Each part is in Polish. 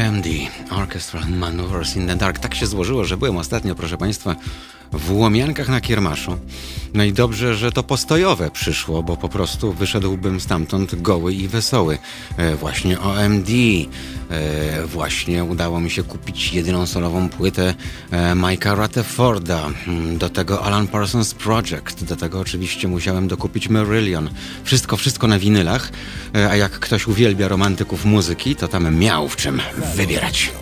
OMD, Orchestral Maneuvers in the Dark. Tak się złożyło, że byłem ostatnio, proszę Państwa, w Łomiankach na Kiermaszu. No i dobrze, że to postojowe przyszło, bo po prostu wyszedłbym stamtąd goły i wesoły. E, właśnie OMD, e, właśnie udało mi się kupić jedyną solową płytę e, Mike'a Rutherforda, mm, do tego Alan Parsons Project, do tego oczywiście musiałem dokupić Marillion. Wszystko, wszystko na winylach, e, a jak ktoś uwielbia romantyków muzyki, to tam miał w czym wybierać.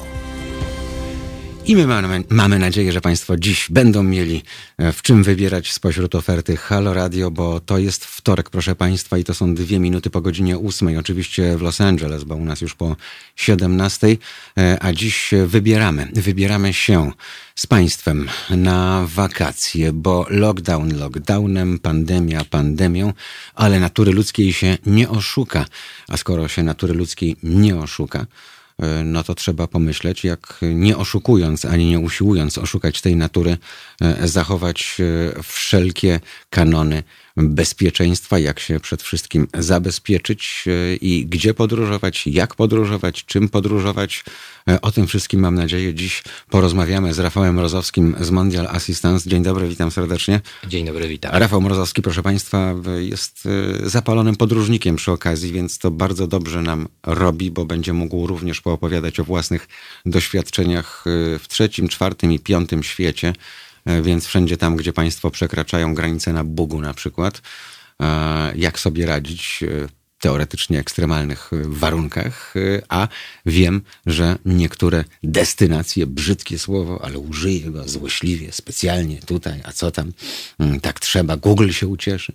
I my mamy, mamy nadzieję, że Państwo dziś będą mieli e, w czym wybierać spośród oferty Halo Radio, bo to jest wtorek, proszę Państwa, i to są dwie minuty po godzinie ósmej, oczywiście w Los Angeles, bo u nas już po 17, e, a dziś wybieramy, wybieramy się z Państwem na wakacje, bo lockdown lockdownem, pandemia pandemią, ale natury ludzkiej się nie oszuka, a skoro się natury ludzkiej nie oszuka, no to trzeba pomyśleć, jak nie oszukując ani nie usiłując oszukać tej natury, e, zachować e, wszelkie kanony bezpieczeństwa, jak się przed wszystkim zabezpieczyć i gdzie podróżować, jak podróżować, czym podróżować. O tym wszystkim mam nadzieję dziś porozmawiamy z Rafałem Mrozowskim z Mondial Assistance. Dzień dobry, witam serdecznie. Dzień dobry, witam. Rafał Mrozowski, proszę Państwa, jest zapalonym podróżnikiem przy okazji, więc to bardzo dobrze nam robi, bo będzie mógł również poopowiadać o własnych doświadczeniach w trzecim, czwartym i piątym świecie. Więc wszędzie tam, gdzie Państwo przekraczają granice na Bugu na przykład, jak sobie radzić teoretycznie ekstremalnych warunkach, a wiem, że niektóre destynacje, brzydkie słowo, ale użyję go złośliwie, specjalnie tutaj, a co tam, tak trzeba, Google się ucieszy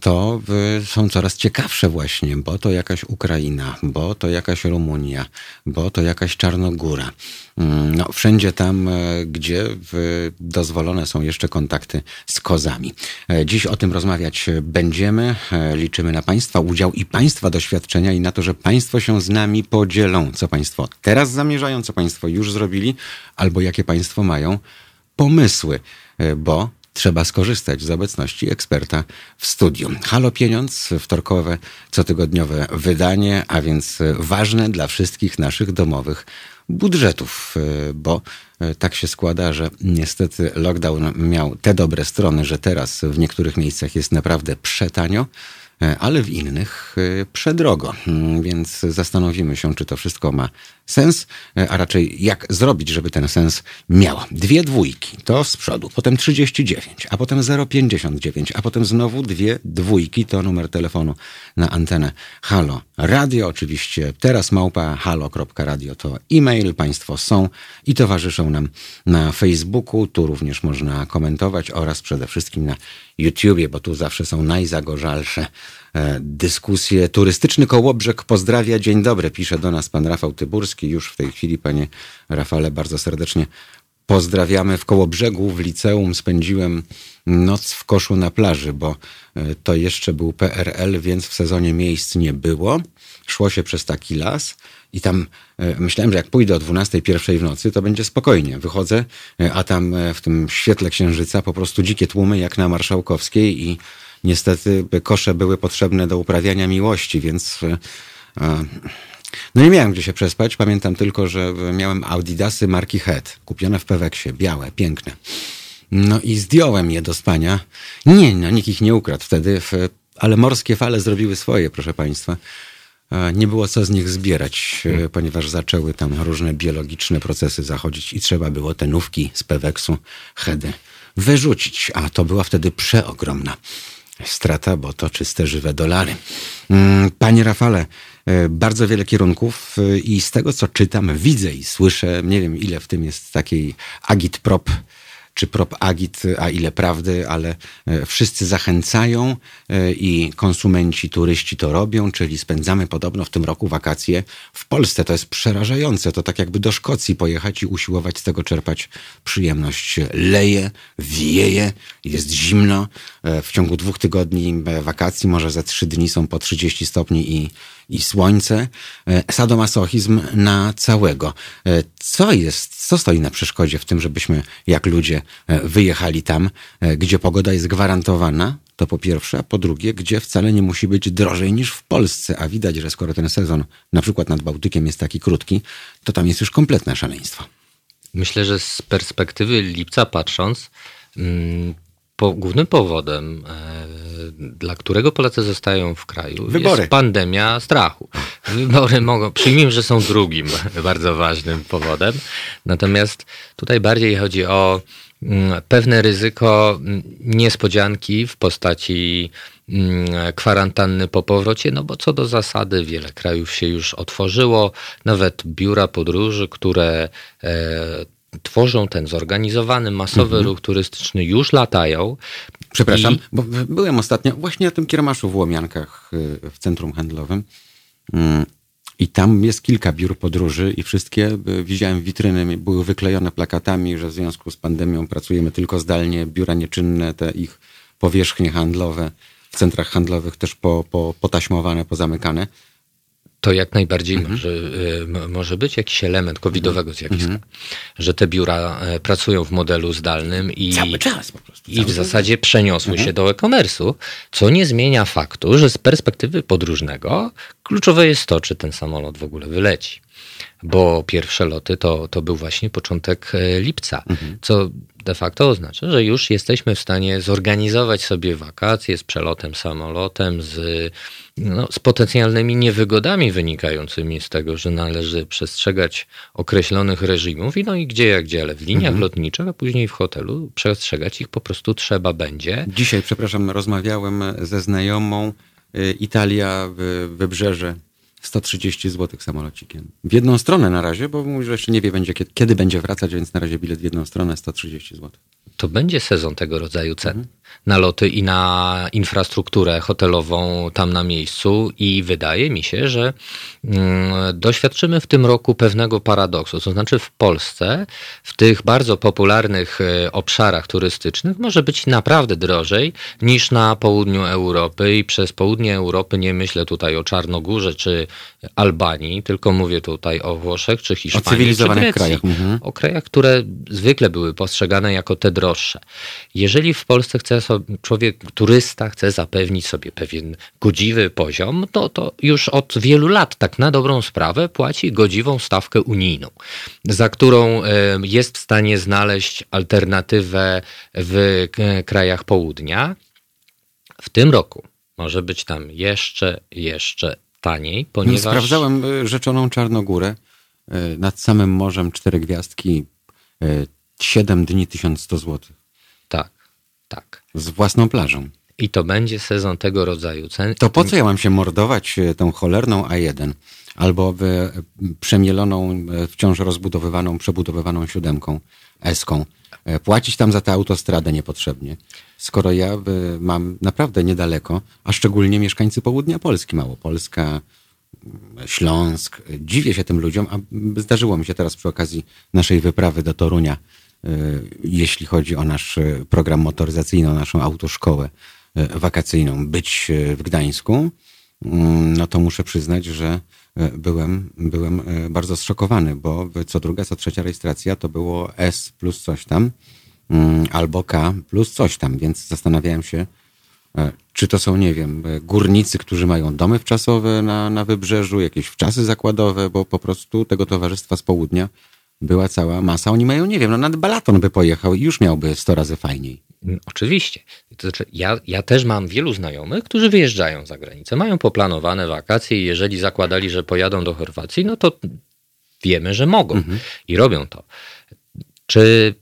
to są coraz ciekawsze właśnie, bo to jakaś Ukraina, bo to jakaś Rumunia, bo to jakaś Czarnogóra. Mm, no, wszędzie tam, e, gdzie dozwolone są jeszcze kontakty z kozami. E, dziś o tym rozmawiać będziemy. E, liczymy na Państwa udział i Państwa doświadczenia i na to, że Państwo się z nami podzielą, co Państwo teraz zamierzają, co Państwo już zrobili, albo jakie Państwo mają pomysły, bo trzeba skorzystać z obecności eksperta w studiu. Halo Pieniądz, wtorkowe, cotygodniowe wydanie, a więc ważne dla wszystkich naszych domowych budżetów, bo tak się składa, że niestety lockdown miał te dobre strony, że teraz w niektórych miejscach jest naprawdę przetanio. E, ale w innych e, przedrogo. Mm, więc zastanowimy się, czy to wszystko ma sens, e, a raczej jak zrobić, żeby ten sens miał. Dwie dwójki, to z przodu, potem 39, a potem 059, a potem znowu dwie dwójki, to numer telefonu na antenę Halo Radio. Oczywiście teraz małpa halo.radio to e-mail, Państwo są i towarzyszą nam na Facebooku. Tu również można komentować oraz przede wszystkim na YouTubie, bo tu zawsze są najzagorzalsze e, dyskusje. Turystyczny Kołobrzeg pozdrawia. Dzień dobry, pisze do nas pan Rafał Tyburski. Już w tej chwili, panie Rafale, bardzo serdecznie pozdrawiamy. W Kołobrzegu w liceum spędziłem noc w koszu na plaży, bo e, to jeszcze był PRL, więc w sezonie miejsc nie było. Szło się przez taki las i tam e, myślałem, że jak pójdę o 12, pierwszej w nocy, to będzie spokojnie. Wychodzę, a tam w tym świetle księżyca po prostu dzikie tłumy jak na Marszałkowskiej i niestety kosze były potrzebne do uprawiania miłości, więc no nie miałem gdzie się przespać. Pamiętam tylko, że miałem Audidasy marki Head, kupione w Peweksie, białe, piękne. No i zdjąłem je do spania. Nie, no nikt ich nie ukradł wtedy, ale morskie fale zrobiły swoje, proszę Państwa. Nie było co z nich zbierać, hmm. ponieważ zaczęły tam różne biologiczne procesy zachodzić i trzeba było te nówki z Peweksu, Hedy wyrzucić, a to była wtedy przeogromna strata, bo to czyste, żywe dolary. Mm, panie Rafale, e, bardzo wiele kierunków e, i z tego, co czytam, widzę i słyszę, nie wiem ile w tym jest takiej agitprop czy prop agit, a ile prawdy, ale e, wszyscy zachęcają e, i konsumenci, turyści to robią, czyli spędzamy podobno w tym roku wakacje w Polsce. To jest przerażające. To tak jakby do Szkocji pojechać i usiłować z tego czerpać przyjemność. Leje, wieje, jest zimno. E, w ciągu dwóch tygodni wakacji, może za trzy dni są po 30 stopni i i słońce, e, sadomasochizm na całego. E, co jest, co stoi na przeszkodzie w tym, żebyśmy jak ludzie e, wyjechali tam, gdzie pogoda jest gwarantowana, To po pierwsze, a po drugie, gdzie wcale nie musi być drożej niż w Polsce, a widać, że skoro ten sezon na przykład nad Bałtykiem jest taki krótki, to tam jest już kompletne szaleństwo. Myślę, że z perspektywy lipca patrząc, mm, po, głównym powodem, e, dla którego Polacy zostają w kraju, Wybory. jest pandemia strachu. Wybory mogą, przyjmijmy, że są drugim bardzo ważnym powodem. Natomiast tutaj bardziej chodzi o mm, pewne ryzyko mm, niespodzianki w postaci mm, kwarantanny po powrocie, no bo co do zasady wiele krajów się już otworzyło, nawet biura podróży, które e, tworzą ten zorganizowany, masowy ruch turystyczny, już latają. Przepraszam, I- bo byłem ostatnio właśnie na tym kiermaszu w Łomiankach y, w centrum handlowym. Mm, I tam jest kilka biur podróży i wszystkie, y, widziałem witryny, były wyklejone plakatami, że w związku z pandemią pracujemy tylko zdalnie, biura nieczynne, te ich powierzchnie handlowe w centrach handlowych też po, po, potaśmowane, pozamykane. To jak najbardziej Mhm. może, y, może być jakiś element covidowego zjawiska, że te biura e, pracują w modelu zdalnym i, Cały czas po prostu. i cały w czas. zasadzie przeniosły się do e-commerce'u, co nie zmienia faktu, że z perspektywy podróżnego kluczowe jest to, czy ten samolot w ogóle wyleci. Bo pierwsze loty to, to był właśnie początek e, lipca, co de facto oznacza, że już jesteśmy w stanie zorganizować sobie wakacje z przelotem samolotem, z, no, z potencjalnymi niewygodami wynikającymi z tego, że należy przestrzegać określonych reżimów i no i gdzie jak gdzie, ale w liniach lotniczych, a później w hotelu przestrzegać ich po prostu trzeba będzie. Dzisiaj, przepraszam, rozmawiałem ze znajomą. y, Italia, wy- wybrzeże, 130 zł samolocikiem. W jedną stronę na razie, bo mówi, że jeszcze nie wie, będzie, kiedy, kiedy będzie wracać, więc na razie bilet w jedną stronę 130 zł. to będzie sezon tego rodzaju cen na loty i na infrastrukturę hotelową tam na miejscu i wydaje mi się, że mm, doświadczymy w tym roku pewnego paradoksu. To znaczy w Polsce, w tych bardzo popularnych e, obszarach turystycznych może być naprawdę drożej niż na południu Europy i przez południe Europy nie myślę tutaj o Czarnogórze czy Albanii, tylko mówię tutaj o Włoszech czy Hiszpanii. cywilizowanych czy Grecji krajach, mhm. o krajach, które zwykle były postrzegane jako te droższe. Jeżeli w Polsce chce sobie, człowiek, turysta chce zapewnić sobie pewien godziwy poziom, to, to już od wielu lat tak na dobrą sprawę płaci godziwą stawkę unijną, za którą e, jest w stanie znaleźć alternatywę w e, krajach południa. W tym roku może być tam jeszcze, jeszcze taniej, ponieważ... Sprawdzałem y, rzeczoną Czarnogórę y, nad samym morzem, cztery gwiazdki, y, 7 dni 1100 zł. Tak, tak. Z własną plażą. I to będzie sezon tego rodzaju cen. To po co ja mam się mordować e, tą cholerną A1 albo e, przemieloną, e, wciąż rozbudowywaną, przebudowywaną siódemką, S-ką, płacić tam za tę autostradę niepotrzebnie, skoro ja mam naprawdę niedaleko, a szczególnie mieszkańcy południa Polski, Małopolska, Śląsk. Dziwię się tym ludziom, a zdarzyło mi się teraz przy okazji naszej wyprawy do Torunia, jeśli chodzi o nasz e, program motoryzacyjny, o naszą autoszkołę e, wakacyjną, być w Gdańsku, mm, no to muszę przyznać, że byłem, byłem bardzo zszokowany, bo co druga, co trzecia rejestracja to było S plus coś tam, mm, albo K plus coś tam, więc zastanawiałem się, Czy to są, nie wiem, górnicy, którzy mają domy wczasowe na, na wybrzeżu, jakieś wczasy zakładowe, bo po prostu tego towarzystwa z południa była cała masa. Oni mają, nie wiem, no nad Balaton by pojechał i już miałby 100 razy fajniej. Mm, Oczywiście. To znaczy, ja, ja też mam wielu znajomych, którzy wyjeżdżają za granicę, mają poplanowane wakacje i jeżeli zakładali, że pojadą do Chorwacji, no to wiemy, że mogą i robią to. Czy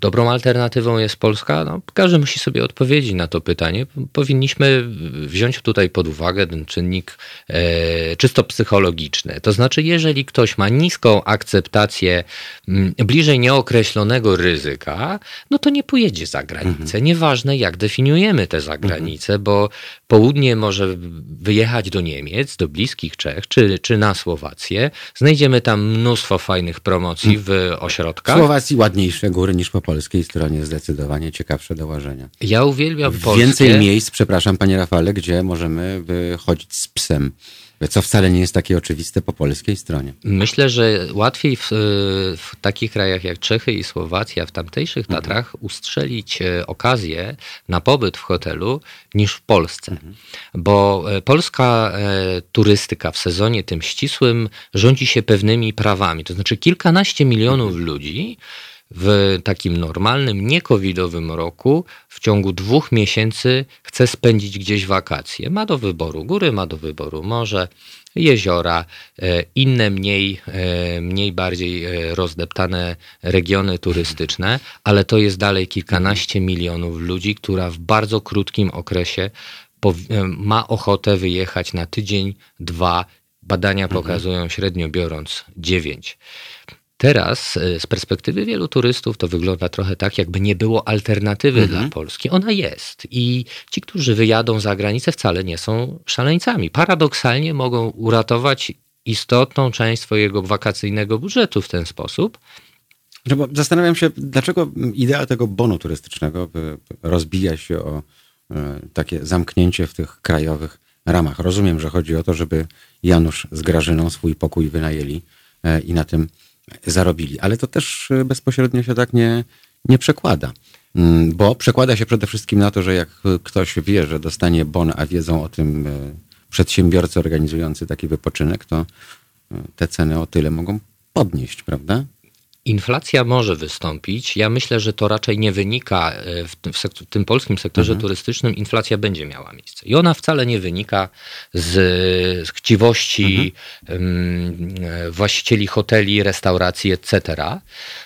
dobrą alternatywą jest Polska? No, każdy musi sobie odpowiedzieć na to pytanie. Powinniśmy wziąć tutaj pod uwagę ten czynnik e, czysto psychologiczny. To znaczy, jeżeli ktoś ma niską akceptację m, bliżej nieokreślonego ryzyka, no to nie pojedzie za granicę. Nieważne, jak definiujemy te zagranice, bo południe może wyjechać do Niemiec, do bliskich Czech, czy, czy na Słowację. Znajdziemy tam mnóstwo fajnych promocji w ośrodkach. W Słowacji ładnie ładniejsze góry niż po polskiej stronie, zdecydowanie ciekawsze do łażenia. Ja uwielbiam Polskę. Więcej miejsc, przepraszam panie Rafale, gdzie możemy chodzić z psem co wcale nie jest takie oczywiste po polskiej stronie. Myślę, że łatwiej w, w takich krajach jak Czechy i Słowacja, w tamtejszych mhm. Tatrach, ustrzelić e, okazję na pobyt w hotelu niż w Polsce. Mhm. Bo e, polska e, turystyka w sezonie tym ścisłym rządzi się pewnymi prawami. To znaczy kilkanaście milionów mhm. ludzi w takim normalnym, niekowidowym roku w ciągu dwóch miesięcy chce spędzić gdzieś wakacje. Ma do wyboru góry, ma do wyboru morze, jeziora, e, inne mniej, e, mniej bardziej e, rozdeptane regiony turystyczne, ale to jest dalej kilkanaście milionów ludzi, która w bardzo krótkim okresie ma ochotę wyjechać na tydzień, dwa. Badania mhm. pokazują średnio biorąc dziewięć. Teraz e, z perspektywy wielu turystów to wygląda trochę tak, jakby nie było alternatywy mhm. dla Polski. Ona jest i ci, którzy wyjadą za granicę, wcale nie są szaleńcami. Paradoksalnie mogą uratować istotną część swojego wakacyjnego budżetu w ten sposób. No bo zastanawiam się, dlaczego idea tego bonu turystycznego rozbija się o e, takie zamknięcie w tych krajowych ramach. Rozumiem, że chodzi o to, żeby Janusz z Grażyną swój pokój wynajęli e, i na tym zarobili. Ale to też y, bezpośrednio się tak nie, nie przekłada. Mm, bo przekłada się przede wszystkim na to, że jak ktoś wie, że dostanie bon, a wiedzą o tym y, przedsiębiorcy organizujący taki wypoczynek, to y, te ceny o tyle mogą podnieść, prawda? Inflacja może wystąpić. Ja myślę, że to raczej nie wynika e, w tym, w tym polskim sektorze mhm. turystycznym. Inflacja będzie miała miejsce. I ona wcale nie wynika z, z chciwości mhm. właścicieli hoteli, restauracji, etc.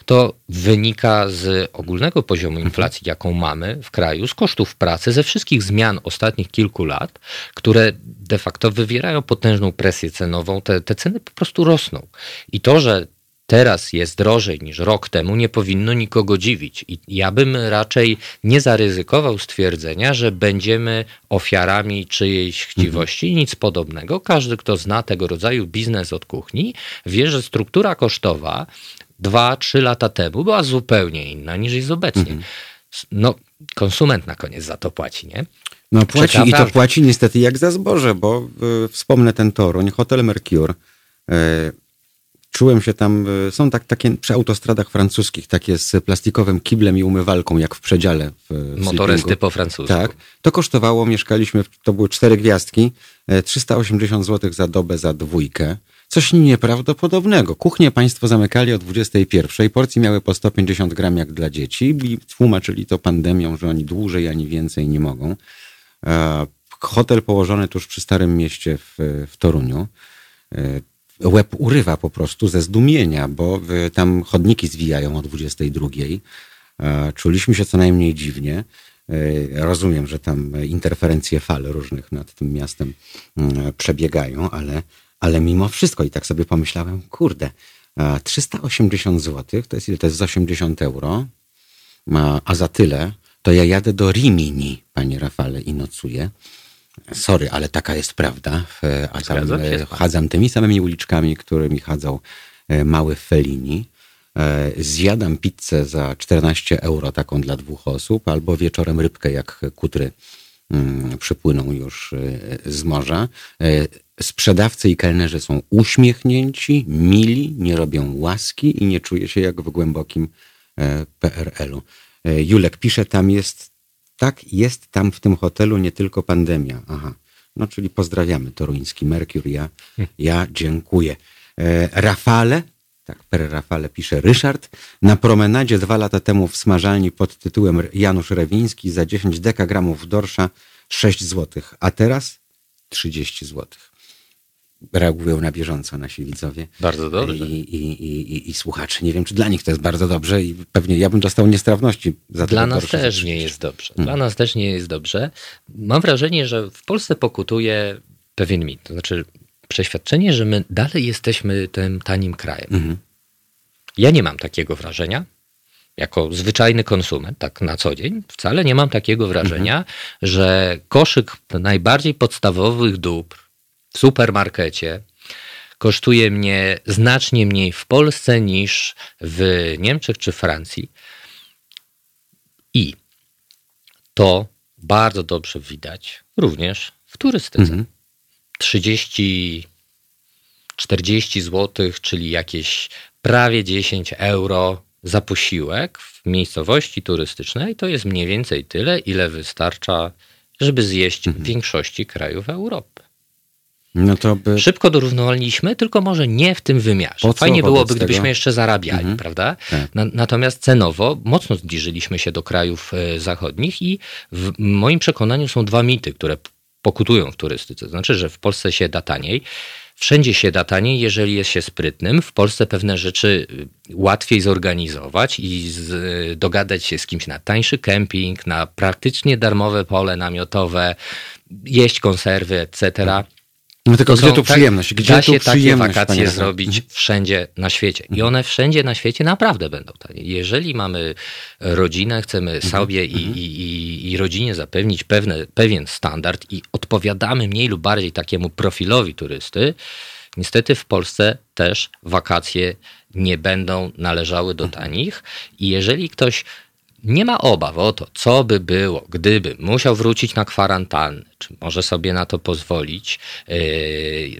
To wynika z ogólnego poziomu mhm. inflacji, mhm. jaką mamy w kraju, z kosztów pracy, ze wszystkich zmian ostatnich kilku lat, które de facto wywierają potężną presję cenową. Te, te ceny po prostu rosną. I to, że teraz jest drożej niż rok temu, nie powinno nikogo dziwić. I ja bym raczej nie zaryzykował stwierdzenia, że będziemy ofiarami czyjejś chciwości, mhm. nic podobnego. Każdy, kto zna tego rodzaju biznes od kuchni, wie, że struktura kosztowa dwa, trzy lata temu była zupełnie inna niż jest obecnie. Mhm. No, konsument na koniec za to płaci, nie? No płaci i to płaci niestety jak za zboże, bo y, wspomnę ten Toruń, Hotel Mercure, y, Czułem się tam, e, są tak, takie przy autostradach francuskich, takie z plastikowym kiblem i umywalką, jak w przedziale. W, w Motorysty po francusku. Tak. To kosztowało, mieszkaliśmy, to były cztery gwiazdki, 380 zł za dobę za dwójkę. Coś nieprawdopodobnego. Kuchnię państwo zamykali o 21. Porcje miały po 150 gram jak dla dzieci i tłumaczyli to pandemią, że oni dłużej ani więcej nie mogą. E, hotel położony tuż przy Starym Mieście w, w Toruniu e, łeb urywa po prostu ze zdumienia, bo tam chodniki zwijają o 22. E, czuliśmy się co najmniej dziwnie. E, rozumiem, że tam interferencje fal różnych nad tym miastem mm, przebiegają, ale, ale mimo wszystko i tak sobie pomyślałem, kurde, 380 zł, to jest ile? To jest z 80 euro, a za tyle to ja jadę do Rimini, panie Rafale, i nocuję. Sorry, ale taka jest prawda. A tam e, chadzam tymi samymi uliczkami, którymi chadzał e, mały Fellini. E, zjadam pizzę za 14 euro, taką dla dwóch osób, albo wieczorem rybkę, jak kutry mm, przypłyną już z morza. Sprzedawcy i kelnerzy są uśmiechnięci, mili, nie robią łaski i nie czuję się jak w głębokim PRL-u. Julek pisze, tam jest tak, jest tam w tym hotelu nie tylko pandemia. Aha. No, czyli pozdrawiamy toruński Merkur. Ja, ja dziękuję. E, Rafale, tak, per Rafale pisze Ryszard, na promenadzie dwa lata temu w smażalni pod tytułem Janusz Rewiński za 10 dekagramów dorsza 6 zł, a teraz 30 złotych reagują na bieżąco nasi widzowie. Bardzo dobrze. I, i, i, i, słuchacze. Nie wiem, czy dla nich to jest bardzo dobrze i pewnie ja bym dostał niestrawności za Dla nas też nie jest dobrze. Dla hmm. nas też nie jest dobrze. Mam wrażenie, że w Polsce pokutuje pewien mit. To znaczy przeświadczenie, że my dalej jesteśmy tym tanim krajem. Mhm. Ja nie mam takiego wrażenia. Jako zwyczajny konsument, tak na co dzień, wcale nie mam takiego wrażenia, mhm. że koszyk najbardziej podstawowych dóbr w supermarkecie kosztuje mnie znacznie mniej w Polsce niż w Niemczech czy Francji. I to bardzo dobrze widać również w turystyce. Mhm. 30, 40 zł, czyli jakieś prawie 10 euro za posiłek w miejscowości turystycznej, to jest mniej więcej tyle, ile wystarcza, żeby zjeść mhm. w większości krajów Europy. No to by... Szybko dorównowaliśmy, tylko może nie w tym wymiarze. Fajnie byłoby, gdybyśmy tego? jeszcze zarabiali, mhm. prawda? Tak. Na, natomiast cenowo mocno zbliżyliśmy się do krajów e, zachodnich i w moim przekonaniu są dwa mity, które pokutują w turystyce. Znaczy, że w Polsce się da taniej. Wszędzie się da taniej, jeżeli jest się sprytnym. W Polsce pewne rzeczy y, łatwiej zorganizować i z, y, dogadać się z kimś na tańszy kemping, na praktycznie darmowe pole namiotowe, jeść konserwy, etc. No tylko to gdzie są, tu tak, przyjemność? Gdzie da się takie wakacje zrobić mhm. wszędzie na świecie. I mhm. one wszędzie na świecie naprawdę będą tanie. Jeżeli mamy rodzinę, chcemy mhm. sobie i, i, i, i rodzinie zapewnić pewne, pewien standard i odpowiadamy mniej lub bardziej takiemu profilowi turysty, niestety w Polsce też wakacje nie będą należały do tanich. I jeżeli ktoś nie ma obaw o to, co by było, gdyby musiał wrócić na kwarantannę, czy może sobie na to pozwolić, yy,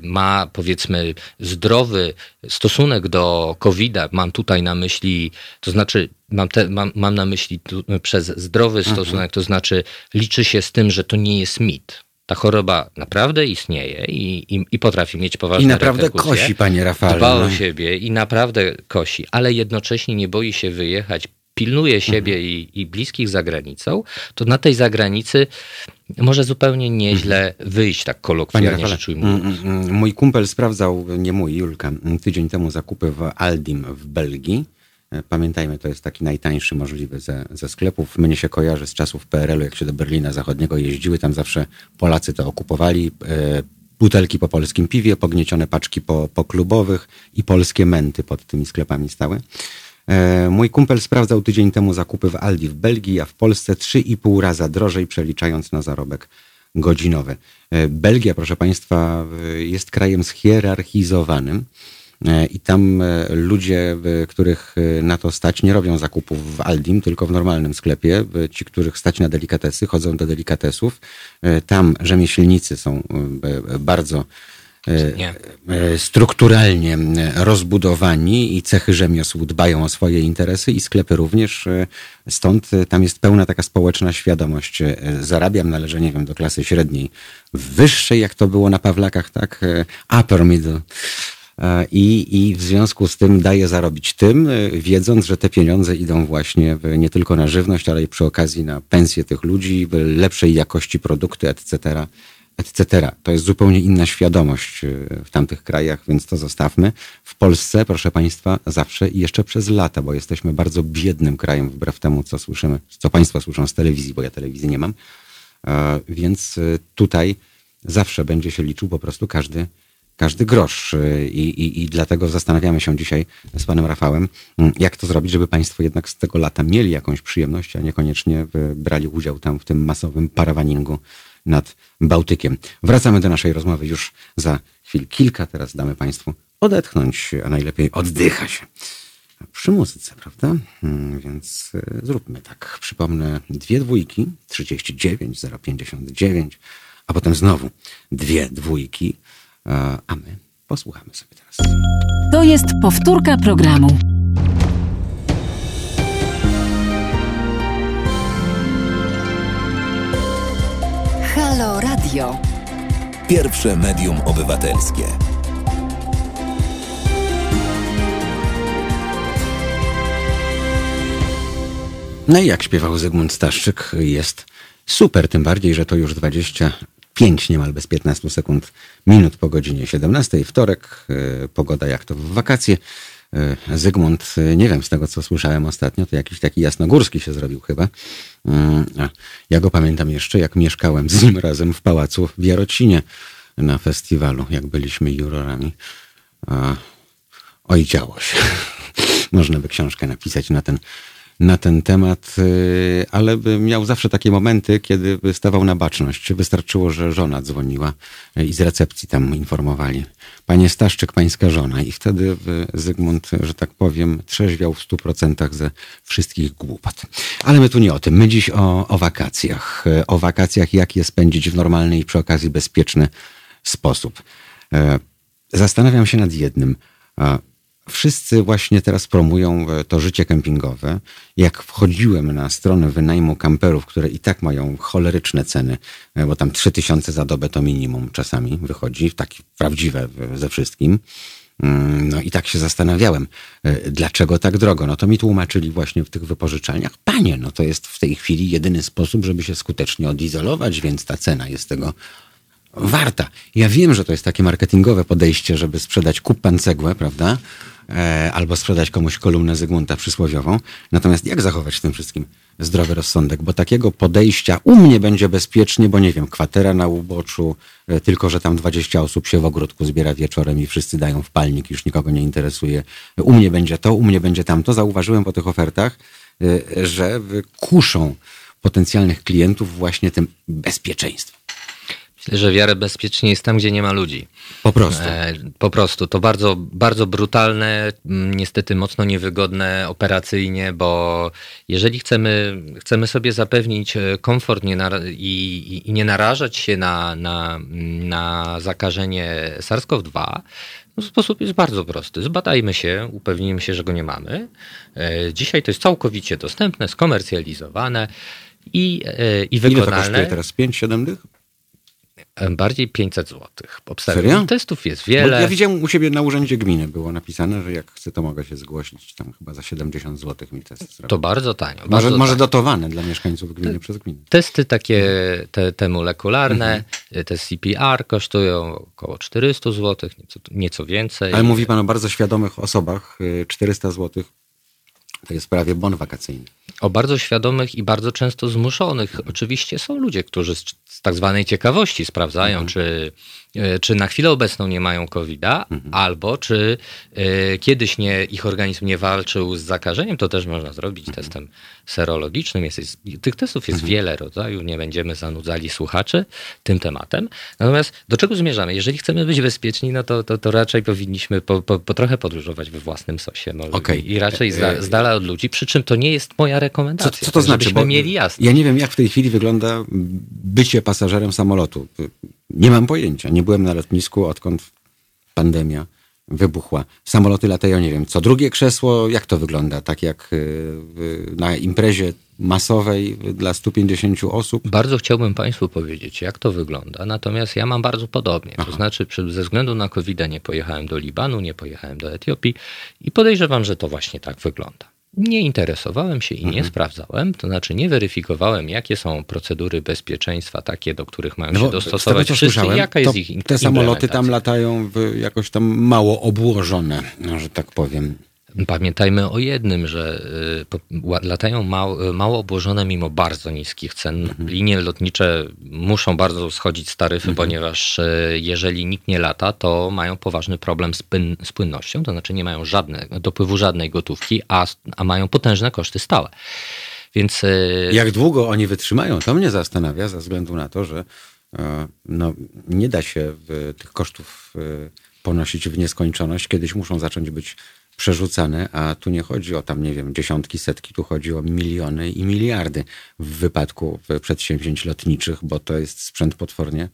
ma powiedzmy zdrowy stosunek do COVID-a, mam tutaj na myśli, to znaczy mam, te, mam, mam na myśli tu, przez zdrowy mhm. stosunek, to znaczy liczy się z tym, że to nie jest mit, ta choroba naprawdę istnieje i, i, i, potrafi mieć poważne I naprawdę kosi, panie Rafale. Dba o no. siebie i naprawdę kosi, ale jednocześnie nie boi się wyjechać pilnuje siebie mhm. i, i, bliskich za granicą, to na tej zagranicy może zupełnie nieźle mhm. wyjść, tak kolokwialnie rzecz ujmując. Mm, mm, mój kumpel sprawdzał, nie mój, Julka, tydzień temu zakupy w Aldim w Belgii. E, pamiętajmy, to jest taki najtańszy możliwy ze, ze sklepów. Mnie się kojarzy z czasów PRL-u, jak się do Berlina Zachodniego jeździły, tam zawsze Polacy to okupowali. E, butelki po polskim piwie, pogniecione paczki po, po klubowych i polskie menty pod tymi sklepami stały. E, mój kumpel sprawdzał tydzień temu zakupy w Aldi w Belgii, a w Polsce 3,5 raza drożej, przeliczając na zarobek godzinowy. E, Belgia, proszę Państwa, jest krajem schierarchizowanym. E, I tam ludzie, których na to stać, nie robią zakupów w Aldim, tylko w normalnym sklepie. Ci, których stać na delikatesy, chodzą do delikatesów. Tam rzemieślnicy są bardzo nie. E, strukturalnie rozbudowani i cechy rzemiosł dbają o swoje interesy i sklepy również. E, stąd e, tam jest pełna taka społeczna świadomość. Zarabiam, należę, nie wiem, do klasy średniej, wyższej, jak to było na Pawlakach, tak? Upper middle. I, I w związku z tym daje zarobić tym, wiedząc, że te pieniądze idą właśnie nie tylko na żywność, ale i przy okazji na pensje tych ludzi, lepszej jakości produkty, etc etc. To jest zupełnie inna świadomość y, w tamtych krajach, więc to zostawmy. W Polsce, proszę Państwa, zawsze i jeszcze przez lata, bo jesteśmy bardzo biednym krajem, wbrew temu, co słyszymy, co Państwo słyszą z telewizji, bo ja telewizji nie mam. E, więc y, tutaj zawsze będzie się liczył po prostu każdy, każdy grosz. I, i, I dlatego zastanawiamy się dzisiaj z panem Rafałem, mm, jak to zrobić, żeby państwo jednak z tego lata mieli jakąś przyjemność, a niekoniecznie brali udział tam w tym masowym parawaningu nad Bałtykiem. Wracamy do naszej rozmowy już za chwil kilka. Teraz damy Państwu odetchnąć, a najlepiej oddycha się przy muzyce, prawda? Hmm, więc e, zróbmy tak. Przypomnę dwie dwójki, 39, 059, a potem znowu dwie dwójki, e, a my posłuchamy sobie teraz. To jest powtórka programu. Radio. Pierwsze medium obywatelskie. No i jak śpiewał Zygmunt Staszczyk, jest super, tym bardziej, że to już 25 niemal bez 15 sekund minut po godzinie 17. Wtorek, yy, pogoda jak to w wakacje. E, Zygmunt, e, nie wiem, z tego co słyszałem ostatnio, to jakiś taki jasnogórski się zrobił chyba. Mm, ja go pamiętam jeszcze, jak mieszkałem z nim razem w pałacu w Jarocinie na festiwalu, jak byliśmy jurorami. Oj, działo się. Można by książkę napisać na ten na ten temat, y, ale miał zawsze takie momenty, kiedy stawał na baczność. Wystarczyło, że żona dzwoniła i z recepcji tam informowali. Panie Staszczyk, pańska żona. I wtedy Zygmunt, że tak powiem, trzeźwiał w stu procentach ze wszystkich głupot. Ale my tu nie o tym. My dziś o, o wakacjach. O wakacjach, jak je spędzić w normalny i przy okazji bezpieczny sposób. E, zastanawiam się nad jednym. Wszyscy właśnie teraz promują e, to życie kempingowe. Jak wchodziłem na stronę wynajmu kamperów, które i tak mają choleryczne ceny, e, bo tam 3000 za dobę to minimum czasami wychodzi, takie prawdziwe ze wszystkim. Mm, no i tak się zastanawiałem, dlaczego tak drogo. No to mi tłumaczyli właśnie w tych wypożyczalniach. Panie, no to jest w tej chwili jedyny sposób, żeby się skutecznie odizolować, więc ta cena jest tego warta. Ja wiem, że to jest takie marketingowe podejście, żeby sprzedać kupan cegłę, prawda? E, albo sprzedać komuś kolumnę Zygmunta przysłowiową. Natomiast jak zachować w tym wszystkim zdrowy rozsądek? Bo takiego podejścia u mnie będzie bezpiecznie, bo nie wiem, kwatera na uboczu, e, tylko że tam 20 osób się w ogródku zbiera wieczorem i wszyscy dają w palnik, już nikogo nie interesuje. U mnie będzie to, u mnie będzie tamto. Zauważyłem po tych ofertach, e, że kuszą potencjalnych klientów właśnie tym bezpieczeństwem. Że wiarę bezpiecznie jest tam, gdzie nie ma ludzi. Po prostu. E, po prostu. To bardzo, bardzo brutalne, niestety mocno niewygodne operacyjnie, bo jeżeli chcemy, chcemy sobie zapewnić e, komfort nie i, i, nie narażać się na, na, na zakażenie SARS-CoV-2, no, sposób jest bardzo prosty. Zbadajmy się, upewnijmy się, że go nie mamy. E, dzisiaj to jest całkowicie dostępne, skomercjalizowane i, i wykonalne. Ile to kosztuje teraz? 5-7 dych? Bardziej 500 zł. Serio? Testów jest wiele. Bo ja widziałem u siebie na urzędzie gminy było napisane, że jak chcę, to mogę się zgłosić. Tam chyba za 70 zł mi test. To bardzo tanio. Bardzo może, tanio. może dotowane dla mieszkańców gminy te, przez gminę. Testy takie, te, te molekularne, mhm. te CPR kosztują około 400 zł, nieco, nieco więcej. Ale mówi pan o bardzo świadomych osobach. 400 y, zł to jest prawie bon wakacyjny. O bardzo świadomych i bardzo często zmuszonych. Oczywiście są ludzie, którzy z, z tak zwanej ciekawości sprawdzają, mhm. czy czy na chwilę obecną nie mają COVID-a, mhm. albo czy y, kiedyś nie, ich organizm nie walczył z zakażeniem, to też można zrobić mhm. testem serologicznym. Jest, jest, tych testów jest mhm. wiele rodzajów, nie będziemy zanudzali słuchaczy tym tematem. Natomiast do czego zmierzamy? Jeżeli chcemy być bezpieczni, no to, to, to raczej powinniśmy po, po, po, trochę podróżować we własnym sosie może okay. i raczej z, e, z dala od ludzi, przy czym to nie jest moja rekomendacja. Co, co to znaczy? Bo mieli jasność. Ja nie wiem, jak w tej chwili wygląda bycie pasażerem samolotu. Nie mam pojęcia. Nie byłem na lotnisku, odkąd pandemia wybuchła. Samoloty latają, nie wiem, co drugie krzesło, jak to wygląda? Tak jak y, na imprezie masowej dla 150 osób? Bardzo chciałbym Państwu powiedzieć, jak to wygląda. Natomiast ja mam bardzo podobnie. Aha. To znaczy, ze względu na covid nie pojechałem do Libanu, nie pojechałem do Etiopii i podejrzewam, że to właśnie tak wygląda nie interesowałem się i nie mhm. sprawdzałem, to znaczy nie weryfikowałem, jakie są procedury bezpieczeństwa takie, do których mają no się dostosować tego, wszyscy i jaka jest ich Te samoloty tam latają jakoś tam mało obłożone, no, że tak powiem. Pamiętajmy o jednym, że y, latają mało, mało obłożone mimo bardzo niskich cen. Mhm. Linie lotnicze muszą bardzo schodzić z taryfy, mhm. ponieważ y, jeżeli nikt nie lata, to mają poważny problem z, płyn, z płynnością, to znaczy nie mają żadne, dopływu żadnej gotówki, a, a mają potężne koszty stałe. Więc, y, Jak długo oni wytrzymają, to mnie zastanawia, ze względu na to, że no, nie da się tych kosztów ponosić w nieskończoność. Kiedyś muszą zacząć być przerzucane, a tu nie chodzi o tam, nie wiem, dziesiątki, setki, tu chodzi o miliony i miliardy w wypadku przedsięwzięć lotniczych, bo to jest sprzęt potwornie,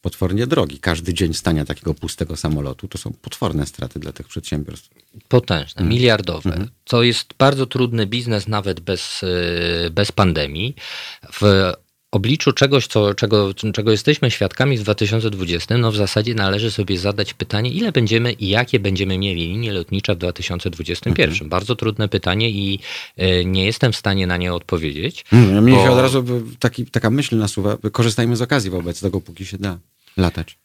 potwornie drogi. Każdy dzień stania takiego pustego samolotu to są potworne straty dla tych przedsiębiorstw. Potężne, mm. miliardowe. Mm. To jest bardzo trudny biznes nawet bez, y, bez pandemii. W obliczu czegoś, co, czego, czego jesteśmy świadkami w 2020, no w zasadzie należy sobie zadać pytanie, ile będziemy i jakie będziemy mieli linie lotnicze w 2021. Mhm. Bardzo trudne pytanie i y, nie jestem w stanie na nie odpowiedzieć. Mnie bo... się od razu taki, taka myśl nasuwa, korzystajmy z okazji wobec tego, póki się da latać.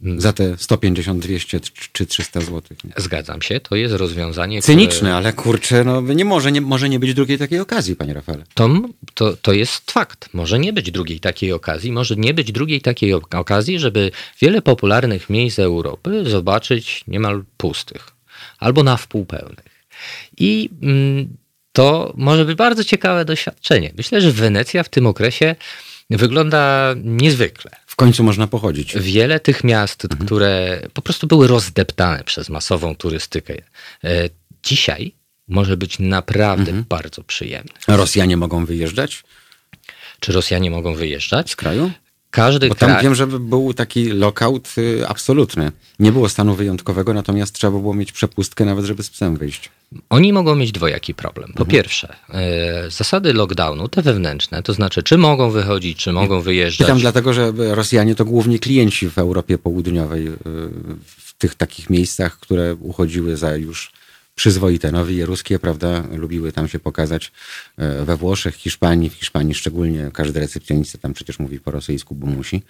Za te 150, 200 czy 300 zł. Zgadzam się, to jest rozwiązanie. Cyniczne, które... ale kurczę, no nie może, nie może nie być drugiej takiej okazji, panie Rafale. To, to, to jest fakt. Może nie być drugiej takiej okazji, może nie być drugiej takiej okazji, żeby wiele popularnych miejsc Europy zobaczyć niemal pustych albo na wpół pełnych. I mm, to może być bardzo ciekawe doświadczenie. Myślę, że Wenecja w tym okresie wygląda niezwykle. W końcu można pochodzić. Wiele tych miast, mhm. które po prostu były rozdeptane przez masową turystykę, e, dzisiaj może być naprawdę mhm. bardzo przyjemne. Rosjanie mogą wyjeżdżać? Czy Rosjanie mogą wyjeżdżać? Z kraju? Każdy Bo tam kraj... wiem, że był taki lockout y, absolutny. Nie było stanu wyjątkowego, natomiast trzeba było mieć przepustkę nawet, żeby z psem wyjść. Oni mogą mieć dwojaki problem. Po mhm. pierwsze, e, zasady lockdownu, te wewnętrzne, to znaczy, czy mogą wychodzić, czy mogą wyjeżdżać. Pytam dlatego, że Rosjanie to głównie klienci w Europie Południowej, y, w tych takich miejscach, które uchodziły za już przyzwoite. Nowi ruskie, prawda, lubiły tam się pokazać e, we Włoszech, Hiszpanii, w Hiszpanii szczególnie. Każdy recepcjonista tam przecież mówi po rosyjsku, bo musi.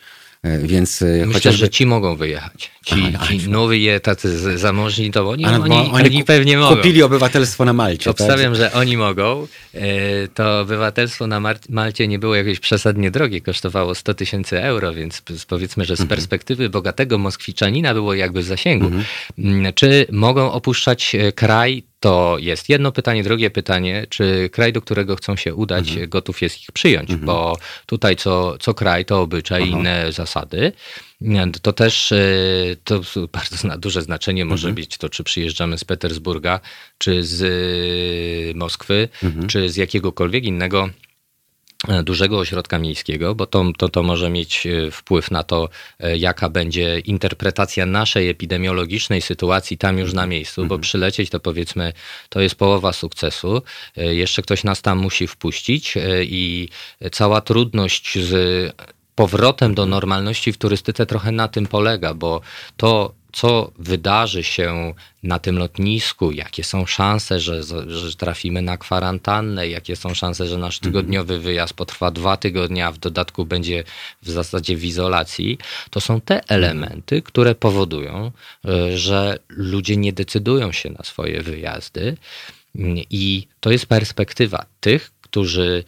E, więc e, Myślę, chociażby... że ci mogą wyjechać. Ci, Aha, ci nowi, tacy zamożni, to oni, oni, oni, oni pewnie mogą. Kupili obywatelstwo na Malcie. Obstawiam, tak? że oni mogą. To obywatelstwo na Malcie nie było jakieś przesadnie drogie, kosztowało 100 tysięcy euro, więc powiedzmy, że z mhm. perspektywy bogatego Moskwiczanina było jakby w zasięgu. Mhm. Mm, czy mogą opuszczać kraj? To jest jedno pytanie. Drugie pytanie, czy kraj, do którego chcą się udać, mhm. gotów jest ich przyjąć, mhm. bo tutaj co, co kraj, to obyczaj, Aha. inne zasady. To też e, to bardzo duże znaczenie może mhm. mieć to, czy przyjeżdżamy z Petersburga, czy z e, Moskwy, mhm. czy z jakiegokolwiek innego dużego ośrodka miejskiego, bo to, to, to może mieć e, wpływ na to, e, jaka będzie interpretacja naszej epidemiologicznej sytuacji tam już na miejscu, bo mhm. przylecieć to powiedzmy, to jest połowa sukcesu. Jeszcze ktoś nas tam musi wpuścić i cała trudność z powrotem do normalności w turystyce trochę na tym polega, bo to co wydarzy się na tym lotnisku, jakie są szanse, że, że trafimy na kwarantannę, jakie są szanse, że nasz mhm. tygodniowy wyjazd potrwa dwa tygodnie, a w dodatku będzie w zasadzie w izolacji, to są te elementy, które powodują, e, że ludzie nie decydują się na swoje wyjazdy. I to jest perspektywa tych, którzy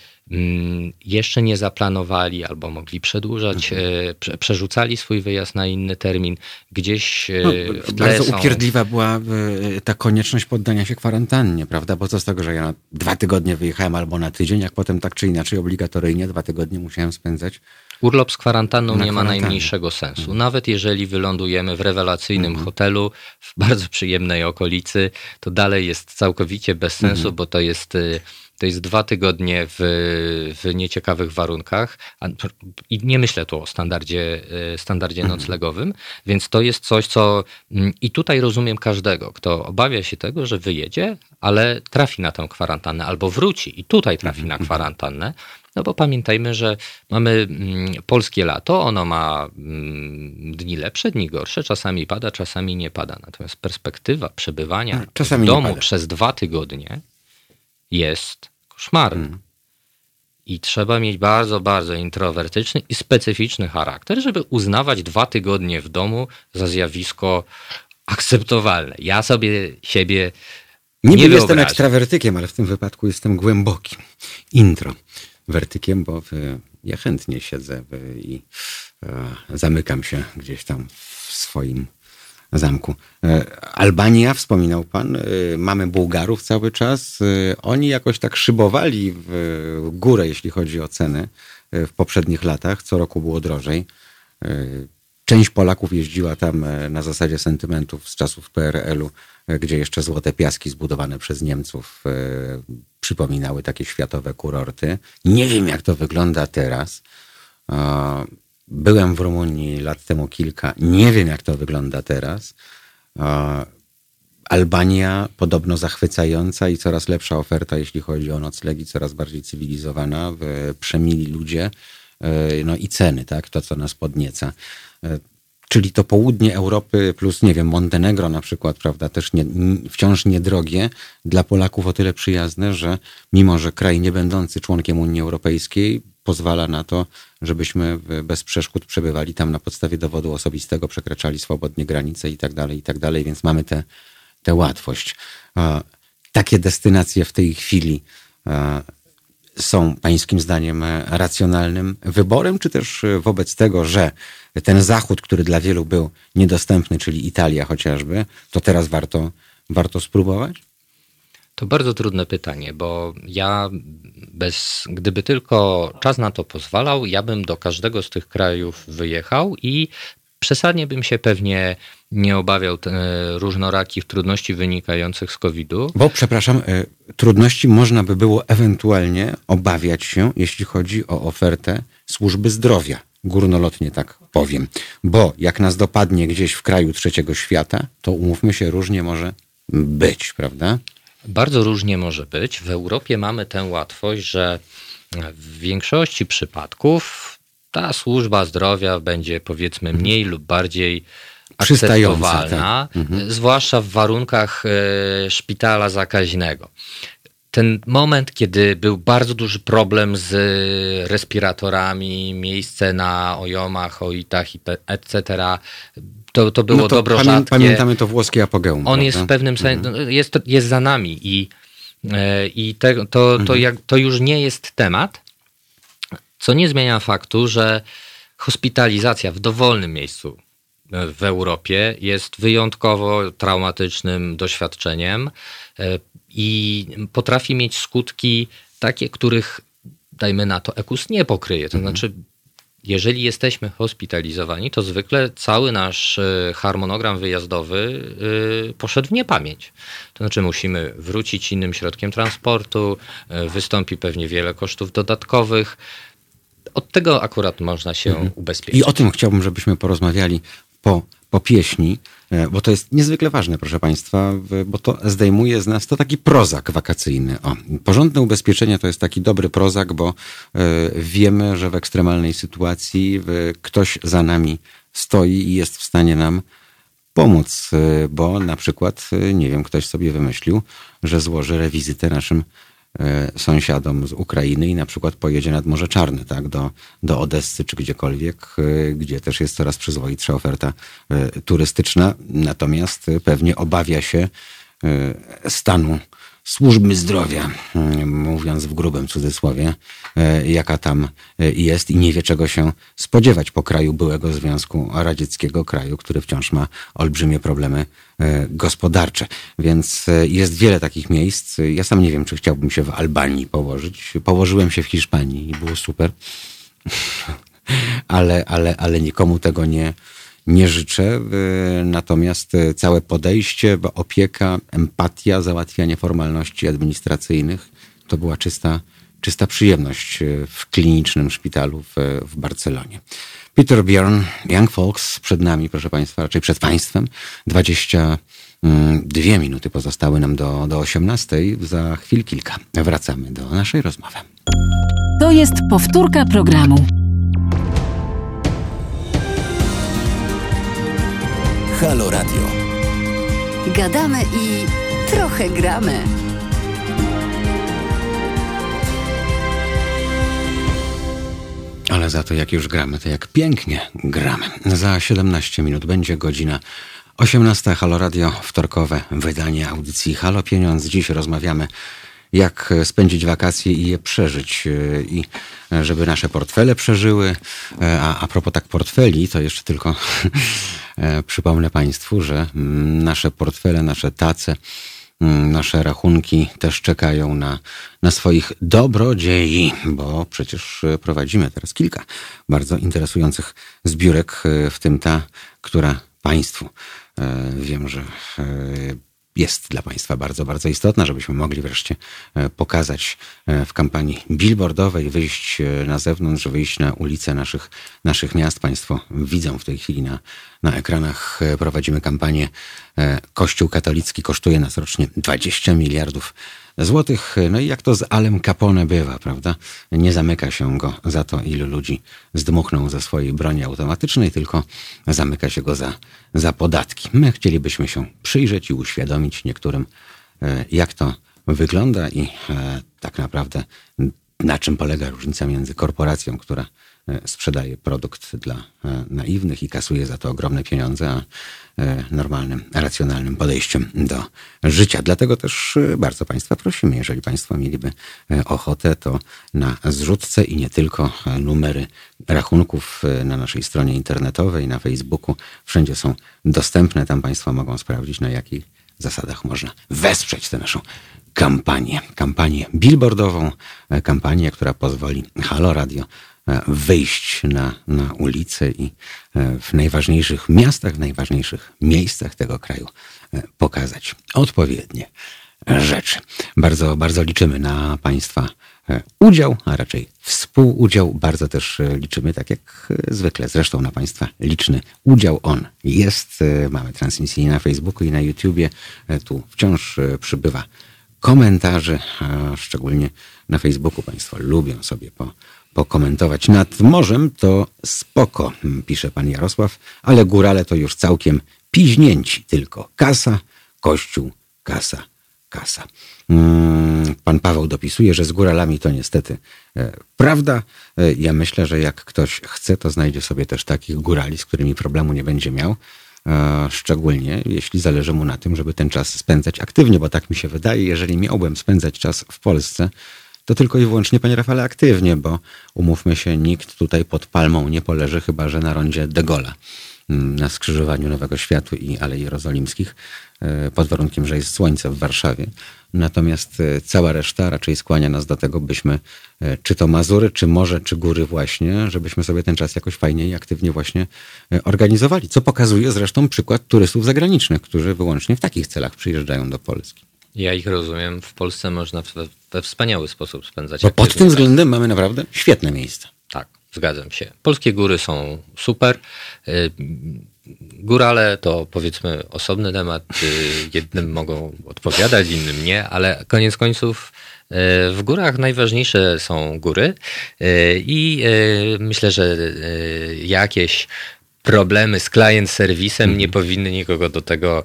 jeszcze nie zaplanowali albo mogli przedłużać, mhm. E, przerzucali swój wyjazd na inny termin, gdzieś e, no, w Bardzo są... upierdliwa była e, ta konieczność poddania się kwarantannie, prawda? Bo co z tego, że ja na dwa tygodnie wyjechałem albo na tydzień, jak potem tak czy inaczej obligatoryjnie dwa tygodnie musiałem spędzać Urlop z kwarantanną nie ma najmniejszego sensu. Mhm. Nawet jeżeli wylądujemy w rewelacyjnym mhm. hotelu, w bardzo przyjemnej okolicy, to dalej jest całkowicie bez sensu, mhm. bo to jest to jest dwa tygodnie w, w nieciekawych warunkach. I nie myślę tu o standardzie, e, standardzie mhm. noclegowym, więc to jest coś, co. Mm, I tutaj rozumiem każdego, kto obawia się tego, że wyjedzie, ale trafi na tę kwarantannę albo wróci i tutaj trafi na mhm. kwarantannę. No bo pamiętajmy, że mamy mm, polskie lato, ono ma mm, dni lepsze, dni gorsze, czasami pada, czasami nie pada. Natomiast perspektywa przebywania czasami w domu przez dwa tygodnie jest koszmarny. Hmm. I trzeba mieć bardzo, bardzo introwertyczny i specyficzny charakter, żeby uznawać dwa tygodnie w domu za zjawisko akceptowalne. Ja sobie siebie Niby nie jestem wyobrażam. ekstrawertykiem, ale w tym wypadku jestem głębokim introwertykiem, bo ja chętnie siedzę i e, zamykam się gdzieś tam w swoim zamku. E, Albania, wspominał pan, e, mamy Bułgarów cały czas. E, oni jakoś tak szybowali w górę, jeśli chodzi o ceny w poprzednich latach. Co roku było drożej. Część Polaków jeździła tam na zasadzie sentymentów z czasów PRL-u, gdzie jeszcze złote piaski zbudowane przez Niemców przypominały takie światowe kurorty. Nie wiem, jak to wygląda teraz. Byłem w Rumunii lat temu kilka. Nie wiem, jak to wygląda teraz. Albania podobno zachwycająca i coraz lepsza oferta, jeśli chodzi o noclegi, coraz bardziej cywilizowana, przemili ludzie, e, no i ceny, tak, to co nas podnieca. E, czyli to południe Europy plus, nie wiem, Montenegro na przykład, prawda, też nie, wciąż niedrogie, dla Polaków o tyle przyjazne, że mimo, że kraj nie będący członkiem Unii Europejskiej pozwala na to, żebyśmy bez przeszkód przebywali tam na podstawie dowodu osobistego, przekraczali swobodnie granice i tak dalej, i tak dalej, więc mamy tę te, łatwość. Takie destynacje w tej chwili są pańskim zdaniem racjonalnym wyborem, czy też wobec tego, że ten zachód, który dla wielu był niedostępny, czyli Italia chociażby, to teraz warto, warto spróbować? To bardzo trudne pytanie, bo ja bez, gdyby tylko czas na to pozwalał, ja bym do każdego z tych krajów wyjechał i przesadnie bym się pewnie nie obawiał różnorakich trudności wynikających z COVID-u. Bo, przepraszam, e, trudności można by było ewentualnie obawiać się, jeśli chodzi o ofertę służby zdrowia. Górnolotnie tak powiem. Bo jak nas dopadnie gdzieś w kraju trzeciego świata, to umówmy się, różnie może być, prawda? Bardzo różnie może być. W Europie mamy tę łatwość, że w większości przypadków ta służba zdrowia będzie powiedzmy mniej lub bardziej akceptowalna, tak. mhm. zwłaszcza w warunkach e, szpitala zakaźnego. Ten moment, kiedy był bardzo duży problem z respiratorami, miejsce na ojomach, oitach, etc., to, to było no to dobro pamię rzadkie. Pamiętamy to włoskie apogeum. On prawda? jest w pewnym sensie, mhm. No, jest, jest za nami i, e, i te, to, to, mhm. jak, to już nie jest temat, co nie zmienia faktu, że hospitalizacja w dowolnym miejscu e, w Europie jest wyjątkowo traumatycznym doświadczeniem e, i potrafi mieć skutki takie, których dajmy na to EKUS nie pokryje. To mhm. znaczy jeżeli jesteśmy hospitalizowani, to zwykle cały nasz e, harmonogram wyjazdowy e, poszedł w niepamięć. To znaczy musimy wrócić innym środkiem transportu, e, wystąpi pewnie wiele kosztów dodatkowych. Od tego akurat można się mhm. ubezpieczyć. I o tym chciałbym, żebyśmy porozmawiali po po pieśni, bo to jest niezwykle ważne, proszę Państwa, bo to zdejmuje z nas to taki prozak wakacyjny. O, porządne ubezpieczenie to jest taki dobry prozak, bo e, wiemy, że w ekstremalnej sytuacji ktoś za nami stoi i jest w stanie nam pomóc, e, bo na przykład, nie wiem, ktoś sobie wymyślił, że złoży rewizytę naszym E, sąsiadom z Ukrainy i na przykład pojedzie nad Morze Czarne, tak, do, do Odessy czy gdziekolwiek, e, gdzie też jest coraz przyzwoitsza oferta e, turystyczna. Natomiast pewnie obawia się stanu służby zdrowia, mm, mówiąc w grubym cudzysłowie, e, jaka tam e, jest i nie wie czego się spodziewać po kraju byłego Związku Radzieckiego, kraju, który wciąż ma olbrzymie problemy e, gospodarcze. Więc jest wiele takich miejsc. Ja sam nie wiem, czy chciałbym się w Albanii położyć. Położyłem się w Hiszpanii i było super. ale, ale, ale nikomu tego nie, nie życzę. Y, natomiast y, całe podejście, opieka, empatia, załatwianie formalności administracyjnych to była czysta, czysta przyjemność y, w klinicznym szpitalu w, w Barcelonie. Peter Bjorn, Young Folks przed nami, proszę Państwa, raczej przed Państwem. 22 mm, minuty pozostały nam do, do 18. Za chwil kilka wracamy do naszej rozmowy. To jest powtórka programu. Halo Radio. Gadamy i trochę gramy. Ale za to jak już gramy, to jak pięknie gramy. Za 17 minut będzie godzina 18. Halo Radio, wtorkowe wydanie audycji Halo Pieniądz. Dziś rozmawiamy jak spędzić wakacje i je przeżyć. E, I e, żeby nasze portfele przeżyły. E, a, a propos tak portfeli, to jeszcze tylko przypomnę Państwu, że mm, nasze portfele, nasze tace, mm, nasze rachunki też czekają na, na swoich dobrodziei, bo przecież prowadzimy teraz kilka bardzo interesujących zbiórek, w tym ta, która Państwu wiem, że jest dla Państwa bardzo, bardzo istotna, żebyśmy mogli wreszcie e, pokazać e, w kampanii billboardowej, wyjść e, na zewnątrz, wyjść na ulice naszych, naszych miast. Państwo widzą w tej chwili na, na ekranach, prowadzimy kampanię Kościół katolicki kosztuje nas rocznie 20 miliardów złotych. No i jak to z Alem Capone bywa, prawda? Nie zamyka się go za to, ilu ludzi zdmuchną ze swojej broni automatycznej, tylko zamyka się go za, za podatki. My chcielibyśmy się przyjrzeć i uświadomić niektórym, e, jak to wygląda i e, tak naprawdę na czym polega różnica między korporacją, która sprzedaje produkt dla e, naiwnych i kasuje za to ogromne pieniądze, a e, normalnym, racjonalnym podejściem do życia. Dlatego też bardzo Państwa prosimy, jeżeli Państwo mieliby ochotę, to na zrzutce i nie tylko numery rachunków na naszej stronie internetowej, na Facebooku, wszędzie są dostępne. Tam Państwo mogą sprawdzić, na jakich zasadach można wesprzeć tę naszą kampanię. Kampanię billboardową, e, kampanię, która pozwoli Halo Radio e, wyjść na, na ulicę i e, w najważniejszych miastach, w najważniejszych miejscach tego kraju pokazać odpowiednie rzeczy. Bardzo, bardzo liczymy na Państwa udział, a raczej współudział. Bardzo też liczymy, tak jak zwykle, zresztą na Państwa liczny udział. On jest. Mamy transmisję na Facebooku i na YouTubie. Tu wciąż przybywa komentarzy, a szczególnie na Facebooku Państwo lubią sobie po, pokomentować. Nad morzem to spoko, pisze pan Jarosław, ale górale to już całkiem piźnięci tylko. Kasa, kościół, kasa, kasa. Mm, pan Paweł dopisuje, że z góralami to niestety e, prawda. E, ja myślę, że jak ktoś chce, to znajdzie sobie też takich górali, z którymi problemu nie będzie miał. E, szczególnie jeśli zależy mu na tym, żeby ten czas spędzać aktywnie, bo tak mi się wydaje, jeżeli miałbym spędzać czas w Polsce, to tylko i wyłącznie, panie Rafale, aktywnie, bo umówmy się, nikt tutaj pod palmą nie poleży, chyba że na rondzie de Gaulle'a mm, na skrzyżowaniu Nowego Światu i Alei Jerozolimskich, e, pod warunkiem, że jest słońce w Warszawie. Natomiast e, cała reszta raczej skłania nas do tego, byśmy e, czy to Mazury, czy morze, czy góry właśnie, żebyśmy sobie ten czas jakoś fajnie i aktywnie właśnie organizowali. Co pokazuje zresztą przykład turystów zagranicznych, którzy wyłącznie w takich celach przyjeżdżają do Polski. Ja ich rozumiem. W Polsce można we, we wspaniały sposób spędzać. Bo pod tym względem mamy naprawdę świetne miejsca. Tak, zgadzam się. Polskie góry są super. Górale to powiedzmy osobny temat. Y, jednym mogą odpowiadać, innym nie, ale koniec końców y, w górach najważniejsze są góry y, i myślę, że jakieś problemy z client serwisem nie powinny nikogo do tego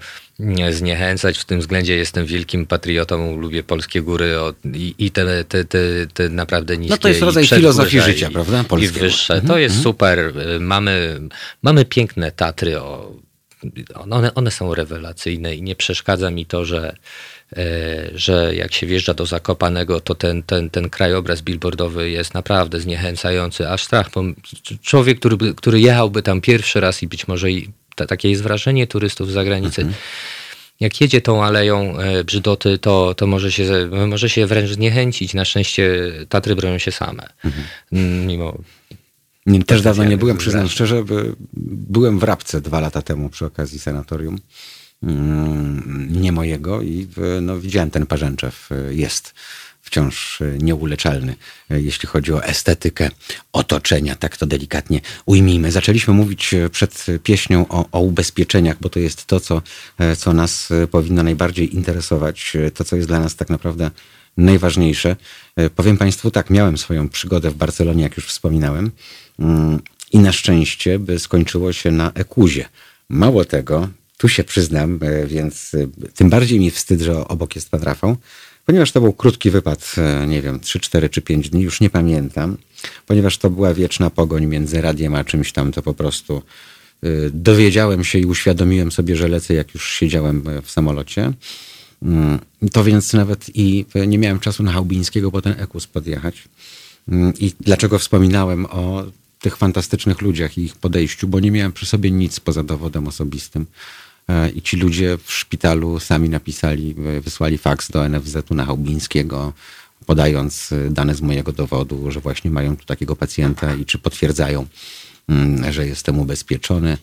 zniechęcać. W tym względzie jestem wielkim patriotą, lubię polskie góry i, i te, te, te, te naprawdę niskie. No to jest rodzaj filozofii życia, prawda? Polskie. I wyższe. Mhm. To jest mhm. super. Mamy, mamy piękne Tatry. O, one, one są rewelacyjne i nie przeszkadza mi to, że że jak się wjeżdża do Zakopanego, to ten, ten, ten krajobraz billboardowy jest naprawdę zniechęcający, aż strach. Człowiek, który, który jechałby tam pierwszy raz i być może i takie jest wrażenie turystów z zagranicy. Mhm. Jak jedzie tą aleją e, Brzydoty, to, to może, się, może się wręcz zniechęcić. Na szczęście Tatry bronią się same. Mhm. Mimo nie, też dawno nie byłem, przyznam szczerze. Byłem w Rabce dwa lata temu przy okazji sanatorium. Mm, nie mojego i no, widziałem ten parzęczew. Jest wciąż e, nieuleczalny, e, jeśli chodzi o estetykę otoczenia, tak to delikatnie ujmijmy. Zaczęliśmy mówić przed pieśnią o, o ubezpieczeniach, bo to jest to, co, co nas powinno najbardziej interesować, to, co jest dla nas tak naprawdę najważniejsze. Powiem Państwu tak, miałem swoją przygodę w Barcelonie, jak już wspominałem, mm, i na szczęście by skończyło się na ekuzie. Mało tego, tu się przyznam, więc tym bardziej mi wstyd, że obok jest pan Rafał, Ponieważ to był krótki wypad, e, nie wiem, 3, 4 czy 5 dni, już nie pamiętam, ponieważ to była wieczna pogoń między radiem a czymś tam, to po prostu e, dowiedziałem się i uświadomiłem sobie, że lecę, jak już siedziałem e, w samolocie. Mm, to więc nawet i nie miałem czasu na Chałbińskiego po ten Ekus podjechać. Mm, I dlaczego wspominałem o tych fantastycznych ludziach i ich podejściu, bo nie miałem przy sobie nic poza dowodem osobistym. I ci ludzie w szpitalu sami napisali, wysłali faks do NFZ-u na Chałbińskiego, podając e, dane z mojego dowodu, że właśnie mają tu takiego pacjenta i czy potwierdzają, mm, że jestem ubezpieczony,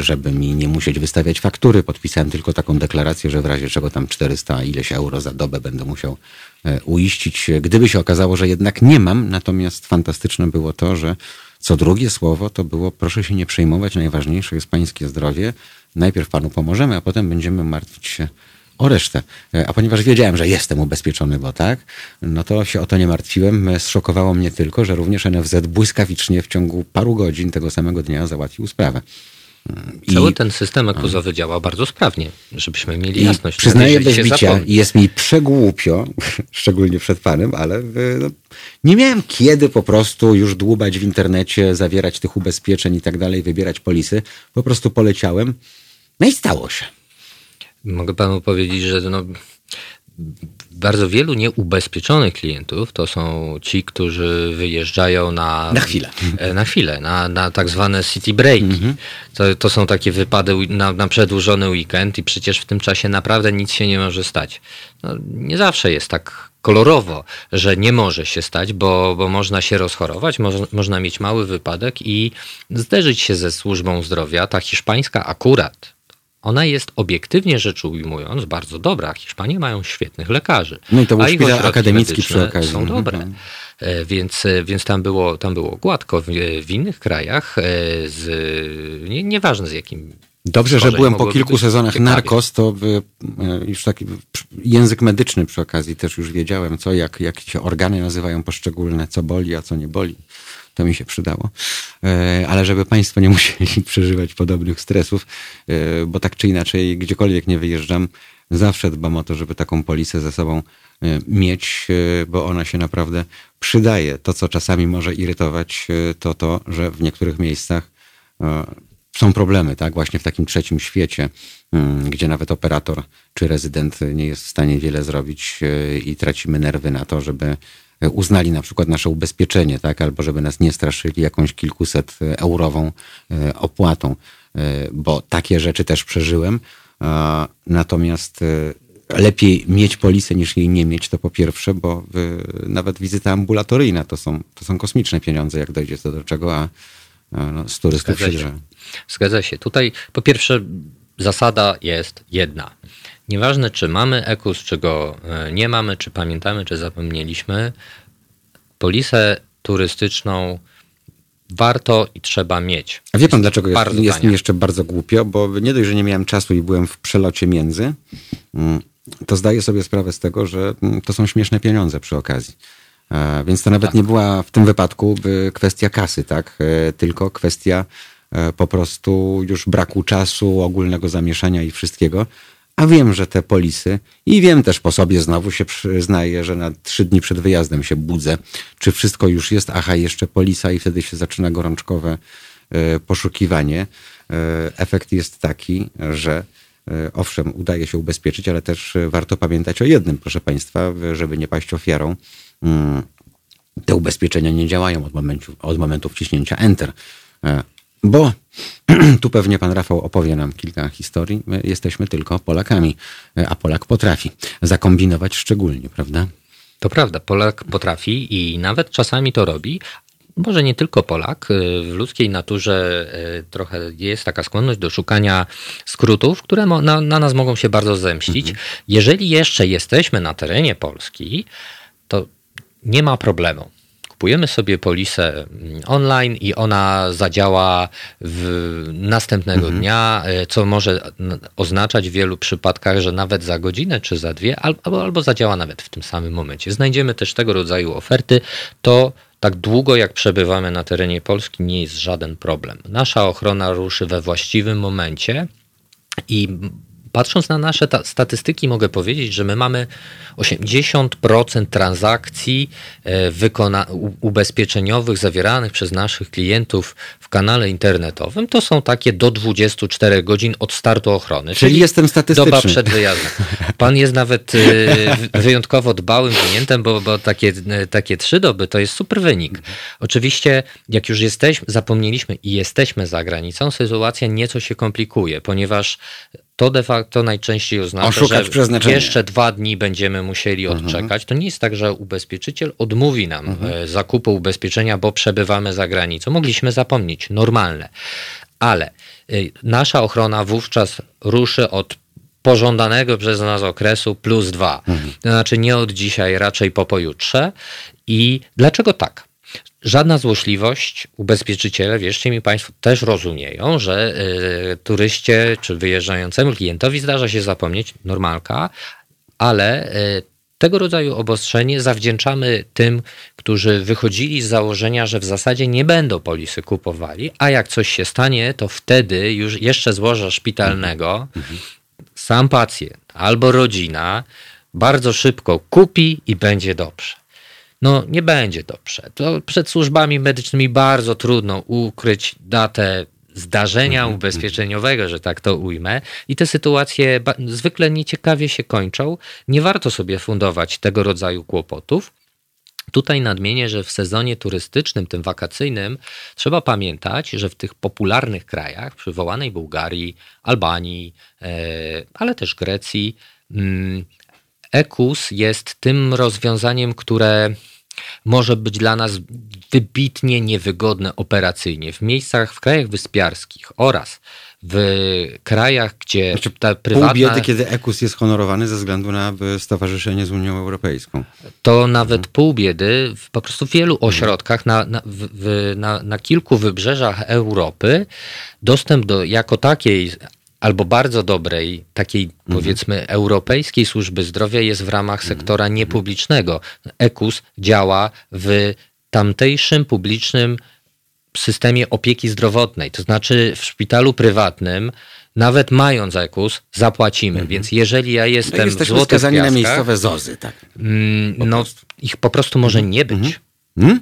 żeby mi nie musieć wystawiać faktury. Podpisałem tylko taką deklarację, że w razie czego tam 400 ileś euro za dobę będę musiał uiścić. Gdyby się okazało, że jednak nie mam, natomiast fantastyczne było to, że co drugie słowo to było proszę się nie przejmować, najważniejsze jest pańskie zdrowie, najpierw panu pomożemy, a potem będziemy martwić się o resztę. E, a ponieważ wiedziałem, że jestem ubezpieczony, bo tak, no to się o to nie martwiłem. E, zszokowało mnie tylko, że również NFZ błyskawicznie w ciągu paru godzin tego samego dnia załatwił sprawę. I, Cały ten system akuzowy działa bardzo sprawnie, żebyśmy mieli jasność. Przyznaję bez bicia, jest mi przegłupio, szczególnie przed panem, ale e, no, nie miałem kiedy po prostu już dłubać w internecie, zawierać tych ubezpieczeń i tak dalej, wybierać polisy. Po prostu poleciałem no i stało się. Mogę panu powiedzieć, że no, bardzo wielu nieubezpieczonych klientów to są ci, którzy wyjeżdżają na... Na chwilę. E, na chwilę, na, na tak zwane city breaki. Mhm. To, to są takie wypady na, na przedłużony weekend i przecież w tym czasie naprawdę nic się nie może stać. No, nie zawsze jest tak kolorowo, że nie może się stać, bo, bo można się rozchorować, mo, można mieć mały wypadek i zderzyć się ze służbą zdrowia. Ta hiszpańska akurat ona jest obiektywnie rzecz ujmując bardzo dobra. Hiszpanie mają świetnych lekarzy. No i to był szpital akademicki przy okazji. Są mhm. dobre. E, więc, e, więc tam, było, tam było gładko. W, w innych krajach, e, z, nie, nieważne z jakim Dobrze, że byłem po kilku sezonach ciekawie. Narcos, to już taki język medyczny przy okazji też już wiedziałem, co, jak, jak się organy nazywają poszczególne, co boli, a co nie boli to mi się przydało. E, ale żeby Państwo nie musieli przeżywać podobnych stresów, e, bo tak czy inaczej, gdziekolwiek nie wyjeżdżam, zawsze dbam o to, żeby taką polisę ze sobą e, mieć, bo ona się naprawdę przydaje. To, co czasami może irytować, to to, że w niektórych miejscach są problemy, tak? Właśnie w takim trzecim świecie, mm, gdzie nawet operator czy rezydent nie jest w stanie wiele zrobić i tracimy nerwy na to, żeby uznali na przykład nasze ubezpieczenie, tak, albo żeby nas nie straszyli jakąś kilkuset eurową e, opłatą, e, bo takie rzeczy też przeżyłem. Natomiast e, lepiej mieć polisę niż jej nie mieć, to po pierwsze, bo nawet wizyta ambulatoryjna to są, to są kosmiczne pieniądze, jak dojdzie to do czego, a no, z turystów Zgadza się. Zgadza się. Tutaj po pierwsze zasada jest jedna. Nieważne, czy mamy EKUS, czy go e, nie mamy, czy pamiętamy, czy zapomnieliśmy, polisę turystyczną warto i trzeba mieć. A wie pan, dlaczego jest, jest mi jeszcze bardzo głupio? Bo nie dość, że nie miałem czasu i byłem w przelocie między, mm, to zdaję sobie sprawę z tego, że mm, to są śmieszne pieniądze przy okazji. E, więc to nawet tak. nie była w tym wypadku kwestia kasy, tak? E, tylko kwestia po prostu już braku czasu, ogólnego zamieszania i wszystkiego. A wiem, że te polisy i wiem też po sobie, znowu się przyznaję, że na trzy dni przed wyjazdem się budzę, czy wszystko już jest, aha, jeszcze polisa i wtedy się zaczyna gorączkowe e, poszukiwanie. E, efekt jest taki, że e, owszem, udaje się ubezpieczyć, ale też warto pamiętać o jednym, proszę Państwa, żeby nie paść ofiarą. Mm, te ubezpieczenia nie działają od momentu, od momentu wciśnięcia Enter. Bo tu pewnie pan Rafał opowie nam kilka historii. My jesteśmy tylko Polakami, a Polak potrafi zakombinować szczególnie, prawda? To prawda, Polak potrafi i nawet czasami to robi, może nie tylko Polak. W ludzkiej naturze e, trochę jest taka skłonność do szukania skrótów, które na, na nas mogą się bardzo zemścić. Mhm. Jeżeli jeszcze jesteśmy na terenie Polski, to nie ma problemu kupujemy sobie polisę mm, online i ona zadziała w następnego mhm. dnia, e, co może oznaczać w wielu przypadkach, że nawet za godzinę czy za dwie, albo, albo zadziała nawet w tym samym momencie. Znajdziemy też tego rodzaju oferty. To tak długo jak przebywamy na terenie Polski nie jest żaden problem. Nasza ochrona ruszy we właściwym momencie i Patrząc na nasze statystyki, mogę powiedzieć, że my mamy 80% transakcji e, ubezpieczeniowych zawieranych przez naszych klientów w kanale internetowym. To są takie do 24 godzin od startu ochrony. Czyli, czyli jestem statystyczny. Doba przed wyjazdem. Pan jest nawet e, wyjątkowo dbałym klientem, bo, bo takie, e, takie trzy doby to jest super wynik. Oczywiście, jak już jesteśmy, zapomnieliśmy i jesteśmy za granicą, sytuacja nieco się komplikuje, ponieważ to de facto najczęściej oznacza, że jeszcze dwa dni będziemy musieli mhm. odczekać. To nie jest tak, że ubezpieczyciel odmówi nam mhm. E, zakupu ubezpieczenia, bo przebywamy za granicą. Mogliśmy zapomnieć, normalne. Ale e, nasza ochrona wówczas ruszy od pożądanego przez nas okresu plus dwa. Mhm. To znaczy nie od dzisiaj, raczej po pojutrze. I dlaczego tak? Żadna złośliwość, ubezpieczyciele, wierzcie mi Państwo, też rozumieją, że y, turyście czy wyjeżdżającemu klientowi zdarza się zapomnieć, normalka, ale y, tego rodzaju obostrzenie zawdzięczamy tym, którzy wychodzili z założenia, że w zasadzie nie będą polisy kupowali, a jak coś się stanie, to wtedy już jeszcze złoża szpitalnego sam pacjent albo rodzina bardzo szybko kupi i będzie dobrze no nie będzie dobrze. To przed służbami medycznymi bardzo trudno ukryć datę zdarzenia Mhm. ubezpieczeniowego, że tak to ujmę. I te sytuacje zwykle nieciekawie się kończą. Nie warto sobie fundować tego rodzaju kłopotów. Tutaj nadmienię, że w sezonie turystycznym, tym wakacyjnym, trzeba pamiętać, że w tych popularnych krajach, przywołanej Bułgarii, Albanii, e, ale też Grecji, mm, EKUS jest tym rozwiązaniem, które może być dla nas wybitnie niewygodne operacyjnie. W miejscach, w krajach wyspiarskich oraz w krajach, gdzie Znaczy, ta Pół prywatna... biedy, kiedy EKUS jest honorowany ze względu na e, stowarzyszenie z Unią Europejską. to nawet pół biedy w po prostu w wielu ośrodkach na, na, w, na, na kilku wybrzeżach Europy dostęp do jako takiej albo bardzo dobrej, takiej powiedzmy europejskiej służby zdrowia jest w ramach sektora niepublicznego. EKUS działa w tamtejszym publicznym systemie opieki zdrowotnej. To znaczy w szpitalu prywatnym, nawet mając EKUS, zapłacimy. Więc jeżeli ja No, jestem w jesteśmy Złotych skazani na miejscowe zozy. Tak. Mm, no, ich po prostu może nie być. Hmm?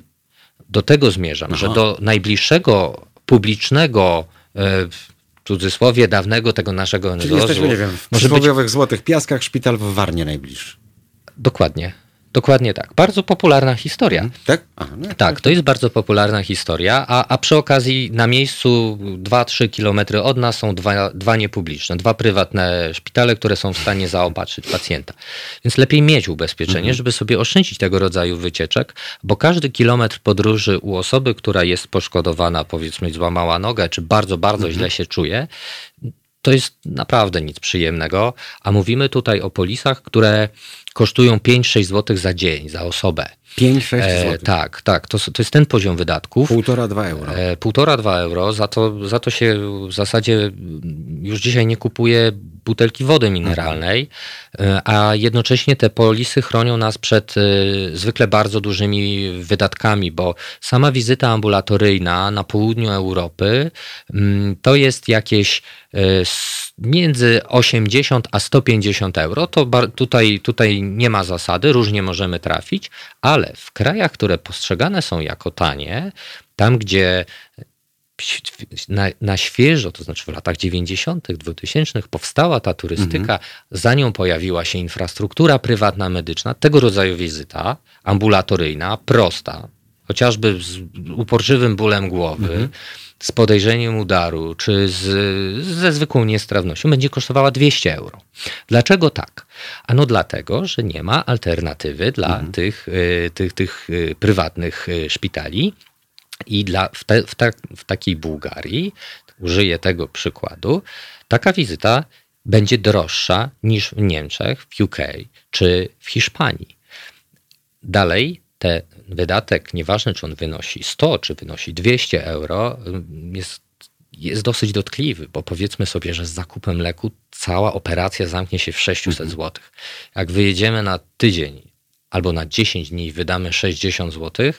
Do tego zmierzam, że do najbliższego publicznego, e, cudzysłowie dawnego tego naszego Czyli NZOZ-u, jesteśmy, nie wiem, w może być Złotych Piaskach, szpital w Warnie najbliższy. dokładnie. Dokładnie tak. Bardzo popularna historia. Tak? Aha, no, Tak, to jest bardzo popularna historia, a, a przy okazji na miejscu 2-3 kilometry od nas są dwa, dwa niepubliczne, dwa prywatne szpitale, które są w stanie zaopatrzyć pacjenta. Więc lepiej mieć ubezpieczenie, żeby sobie oszczędzić tego rodzaju wycieczek, bo każdy kilometr podróży u osoby, która jest poszkodowana, powiedzmy złamała nogę, czy bardzo, bardzo źle się czuje, to jest naprawdę nic przyjemnego, a mówimy tutaj o polisach, które kosztują 5-6 zł za dzień, za osobę. 5-6 E, zł. tak, tak. To, to jest ten poziom wydatków. Półtora, dwa euro. E, Półtora, dwa euro. Za to, za to się w zasadzie już dzisiaj nie kupuje butelki wody mineralnej, a jednocześnie te polisy chronią nas przed e, zwykle bardzo dużymi wydatkami, bo sama wizyta ambulatoryjna na południu Europy mm, to jest jakieś e, między 80 a 150 euro. To tutaj, tutaj nie ma zasady, różnie możemy trafić, ale w krajach, które postrzegane są jako tanie, tam gdzie na, na świeżo, to znaczy w latach 90., 2000 powstała ta turystyka, za nią pojawiła się infrastruktura prywatna, medyczna, tego rodzaju wizyta ambulatoryjna, prosta, chociażby z uporczywym bólem głowy, z podejrzeniem udaru, czy z, ze zwykłą niestrawnością, będzie kosztowała 200 euro. Dlaczego tak? Ano dlatego, że nie ma alternatywy dla tych, y, tych, tych y, prywatnych y, szpitali. I dla, w, te, w, w takiej Bułgarii, użyję tego przykładu, taka wizyta będzie droższa niż w Niemczech, w UK czy w Hiszpanii. Dalej, ten wydatek, nieważne czy on wynosi 100 czy wynosi 200 euro, jest, jest dosyć dotkliwy, bo powiedzmy sobie, że z zakupem leku cała operacja zamknie się w 600 zł. Jak wyjedziemy na tydzień albo na 10 dni i wydamy 60 zł, mm,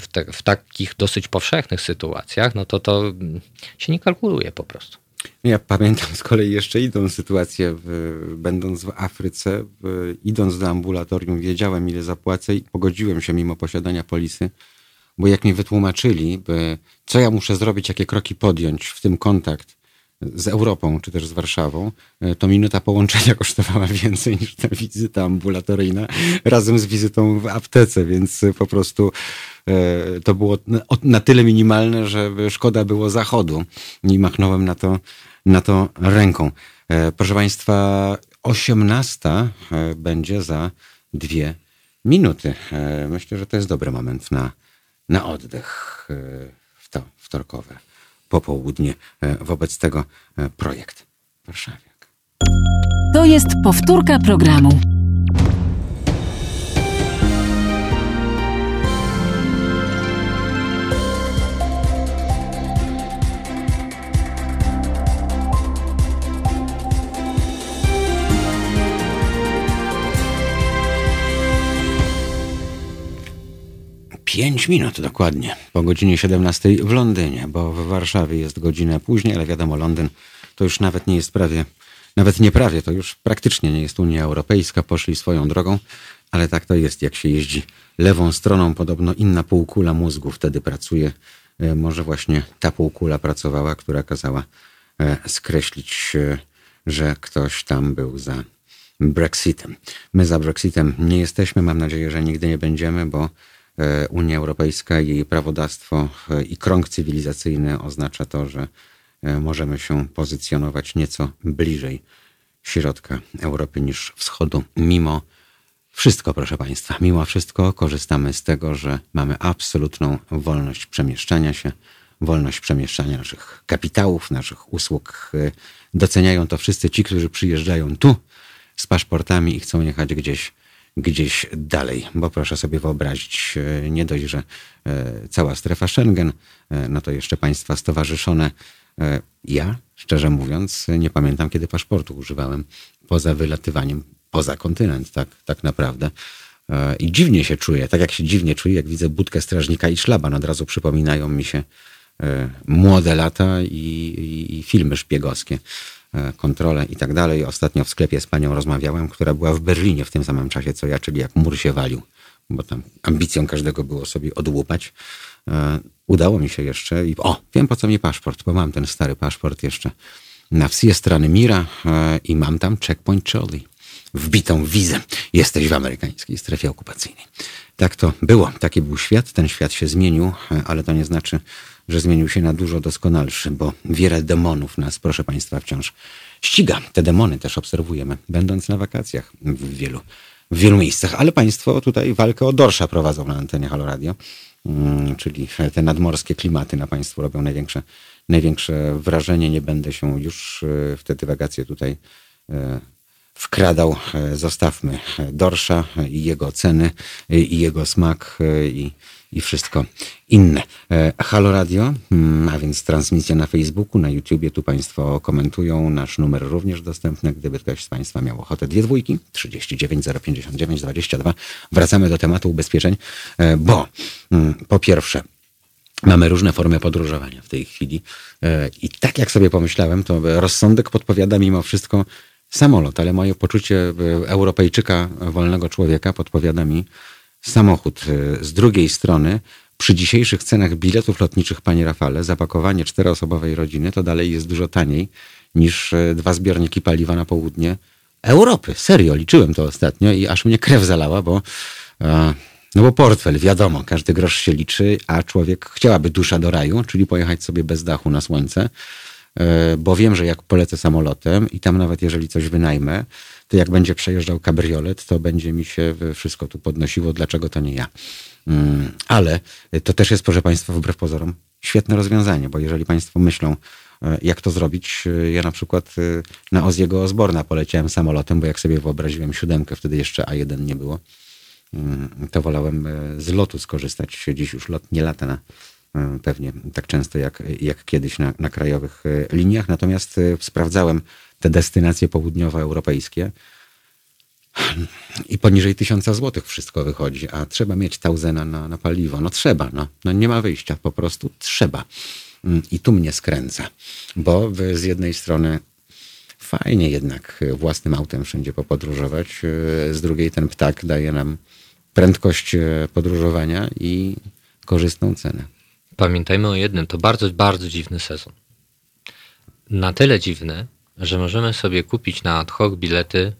w, te, w takich dosyć powszechnych sytuacjach, no to to mm, się nie kalkuluje po prostu. Ja pamiętam z kolei jeszcze inną sytuację, w, będąc w Afryce, w, idąc do ambulatorium, wiedziałem ile zapłacę i pogodziłem się mimo posiadania polisy, bo jak mi wytłumaczyli, by, co ja muszę zrobić, jakie kroki podjąć, w tym kontakt z Europą czy też z Warszawą, e, to minuta połączenia kosztowała więcej niż ta wizyta ambulatoryjna razem z wizytą w aptece, więc po prostu e, to było na- tyle minimalne, że szkoda było zachodu i machnąłem na to, na to ręką. E, Proszę Państwa, 18 e, będzie za dwie minuty. Myślę, że to jest dobry moment na, na oddech w to wtorkowe popołudnie. E, Wobec tego e, projekt Warszawiak. To jest powtórka programu. Pięć minut dokładnie po godzinie 17 w Londynie, bo w Warszawie jest godzina później, ale wiadomo, Londyn to już nawet nie jest prawie, nawet nie prawie, to już praktycznie nie jest Unia Europejska, poszli swoją drogą, ale tak to jest, jak się jeździ lewą stroną, podobno inna półkula mózgu wtedy pracuje e, może właśnie ta półkula pracowała, która kazała e, skreślić, e, że ktoś tam był za Brexitem. My za Brexitem nie jesteśmy, mam nadzieję, że nigdy nie będziemy, bo Unia Europejska, jej prawodawstwo i krąg cywilizacyjny oznacza to, że możemy się pozycjonować nieco bliżej środka Europy niż wschodu, mimo wszystko, proszę Państwa, mimo wszystko korzystamy z tego, że mamy absolutną wolność przemieszczania się, wolność przemieszczania naszych kapitałów, naszych usług. Doceniają to wszyscy ci, którzy przyjeżdżają tu z paszportami i chcą jechać gdzieś, gdzieś dalej. Bo proszę sobie wyobrazić, nie dość, że e, cała strefa Schengen, e, no to jeszcze państwa stowarzyszone. E, ja, szczerze mówiąc, nie pamiętam, kiedy paszportu używałem poza wylatywaniem poza kontynent, tak, tak naprawdę. E, I dziwnie się czuję, tak jak się dziwnie czuję, jak widzę budkę strażnika i szlaban. Od razu przypominają mi się e, młode lata i, i, i filmy szpiegowskie, e, kontrole i tak dalej. Ostatnio w sklepie z panią rozmawiałem, która była w Berlinie w tym samym czasie co ja, czyli jak mur się walił, bo tam ambicją każdego było sobie odłupać. Udało mi się jeszcze i o, wiem po co mi paszport, bo mam ten stary paszport jeszcze na wsi strony Mira i mam tam checkpoint Charlie wbitą wizę. Jesteś w amerykańskiej strefie okupacyjnej. Tak to było. Taki był świat. Ten świat się zmienił, ale to nie znaczy, że zmienił się na dużo doskonalszy, bo wiele demonów nas, proszę Państwa, wciąż ściga. Te demony też obserwujemy, będąc na wakacjach w wielu, w wielu miejscach. Ale Państwo tutaj walkę o dorsza prowadzą na antenie Halo Radio, mm, czyli te nadmorskie klimaty na Państwu robią największe, największe wrażenie. Nie będę się już e, w te dywagacje tutaj e, wkradał. E, zostawmy Dorsza i jego ceny, i jego smak, e, i, i wszystko inne. E, Halo Radio, mm, a więc transmisja na Facebooku, na YouTubie, tu Państwo komentują. Nasz numer również dostępny, gdyby ktoś z Państwa miał ochotę. Dwie dwójki, 39 059 22. Wracamy do tematu ubezpieczeń, bo mm, po pierwsze, Mamy różne formy podróżowania w tej chwili. I tak jak sobie pomyślałem, to rozsądek podpowiada mimo wszystko samolot, ale moje poczucie e, Europejczyka, wolnego człowieka podpowiada mi samochód. E, z drugiej strony, przy dzisiejszych cenach biletów lotniczych, panie Rafale, zapakowanie czteroosobowej rodziny to dalej jest dużo taniej niż e, dwa zbiorniki paliwa na południe Europy. Serio, liczyłem to ostatnio i aż mnie krew zalała, bo no bo portfel, wiadomo, każdy grosz się liczy, a człowiek chciałaby dusza do raju, czyli pojechać sobie bez dachu na słońce. E, bo wiem, że jak polecę samolotem i tam nawet jeżeli coś wynajmę, to jak będzie przejeżdżał kabriolet, to będzie mi się wszystko tu podnosiło, dlaczego to nie ja. Mm, ale to też jest, proszę Państwa, wbrew pozorom, świetne rozwiązanie, bo jeżeli Państwo myślą, e, jak to zrobić, e, ja na przykład na Oziego Osborna poleciałem samolotem, bo jak sobie wyobraziłem siódemkę, wtedy jeszcze A1 nie było, mm, to wolałem z lotu skorzystać. Dziś już lot nie lata na E, pewnie tak często jak, jak kiedyś na, na krajowych e, liniach. Natomiast e, sprawdzałem te destynacje południowoeuropejskie i poniżej tysiąca złotych wszystko wychodzi, a trzeba mieć tauzena na, na paliwo. No trzeba, no. no nie ma wyjścia, po prostu trzeba. Mm, I tu mnie skręca, bo z jednej strony fajnie jednak własnym autem wszędzie popodróżować, z drugiej ten ptak daje nam prędkość podróżowania i korzystną cenę. Pamiętajmy o jednym, to bardzo, bardzo dziwny sezon. Na tyle dziwny, że możemy sobie kupić na ad hoc bilety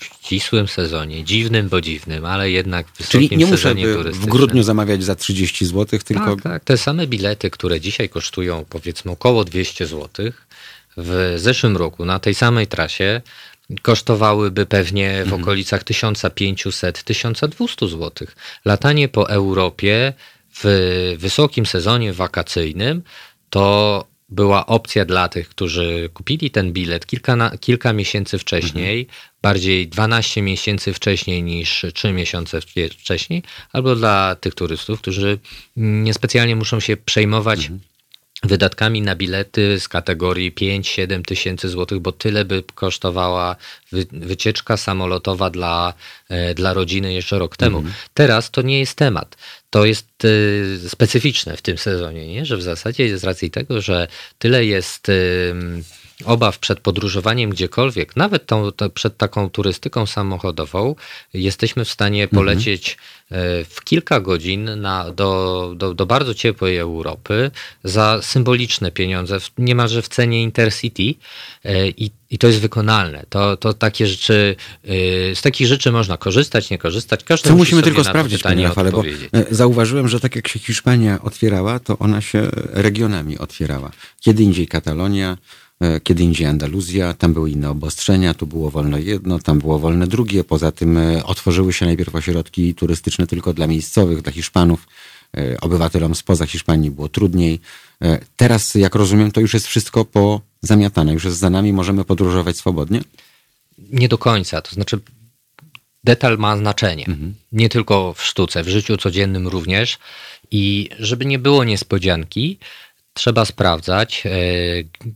w ścisłym sezonie, dziwnym, bo dziwnym, ale jednak w wysokim Czyli nie muszę w grudniu zamawiać za 30 zł, tylko... Tak, tak, te same bilety, które dzisiaj kosztują powiedzmy około 200 zł, w zeszłym roku na tej samej trasie kosztowałyby pewnie w mhm. okolicach 1500-1200 zł. Latanie po Europie w wysokim sezonie wakacyjnym to była opcja dla tych, którzy kupili ten bilet kilka, na, kilka miesięcy wcześniej, mhm. bardziej 12 miesięcy wcześniej niż 3 miesiące wcześniej, albo dla tych turystów, którzy niespecjalnie muszą się przejmować mhm wydatkami na bilety z kategorii 5-7 tysięcy złotych, bo tyle by kosztowała wycieczka samolotowa dla, e, dla rodziny jeszcze rok temu. Mhm. Teraz to nie jest temat. To jest e, specyficzne w tym sezonie, nie? że w zasadzie z racji tego, że tyle jest obaw przed podróżowaniem gdziekolwiek, nawet tą, to przed taką turystyką samochodową, jesteśmy w stanie polecieć e, w kilka godzin na, do, do, do bardzo ciepłej Europy za symboliczne pieniądze, niemalże w cenie Intercity e, i, i to jest wykonalne. To, to takie rzeczy, e, z takich rzeczy można korzystać, nie korzystać. Każdy Co musi musimy tylko sprawdzić, panie Rafale, bo zauważyłem, że tak jak się Hiszpania otwierała, to ona się regionami otwierała. Kiedy indziej Katalonia, kiedy indziej Andaluzja, tam były inne obostrzenia, tu było wolne jedno, tam było wolne drugie. Poza tym e, otworzyły się najpierw ośrodki turystyczne tylko dla miejscowych, dla Hiszpanów. E, Obywatelom spoza Hiszpanii było trudniej. E, Teraz, jak rozumiem, to już jest wszystko pozamiatane, już jest za nami, możemy podróżować swobodnie? Nie do końca. To znaczy, detal ma znaczenie. Nie tylko w sztuce, w życiu codziennym również. I żeby nie było niespodzianki, trzeba sprawdzać, e,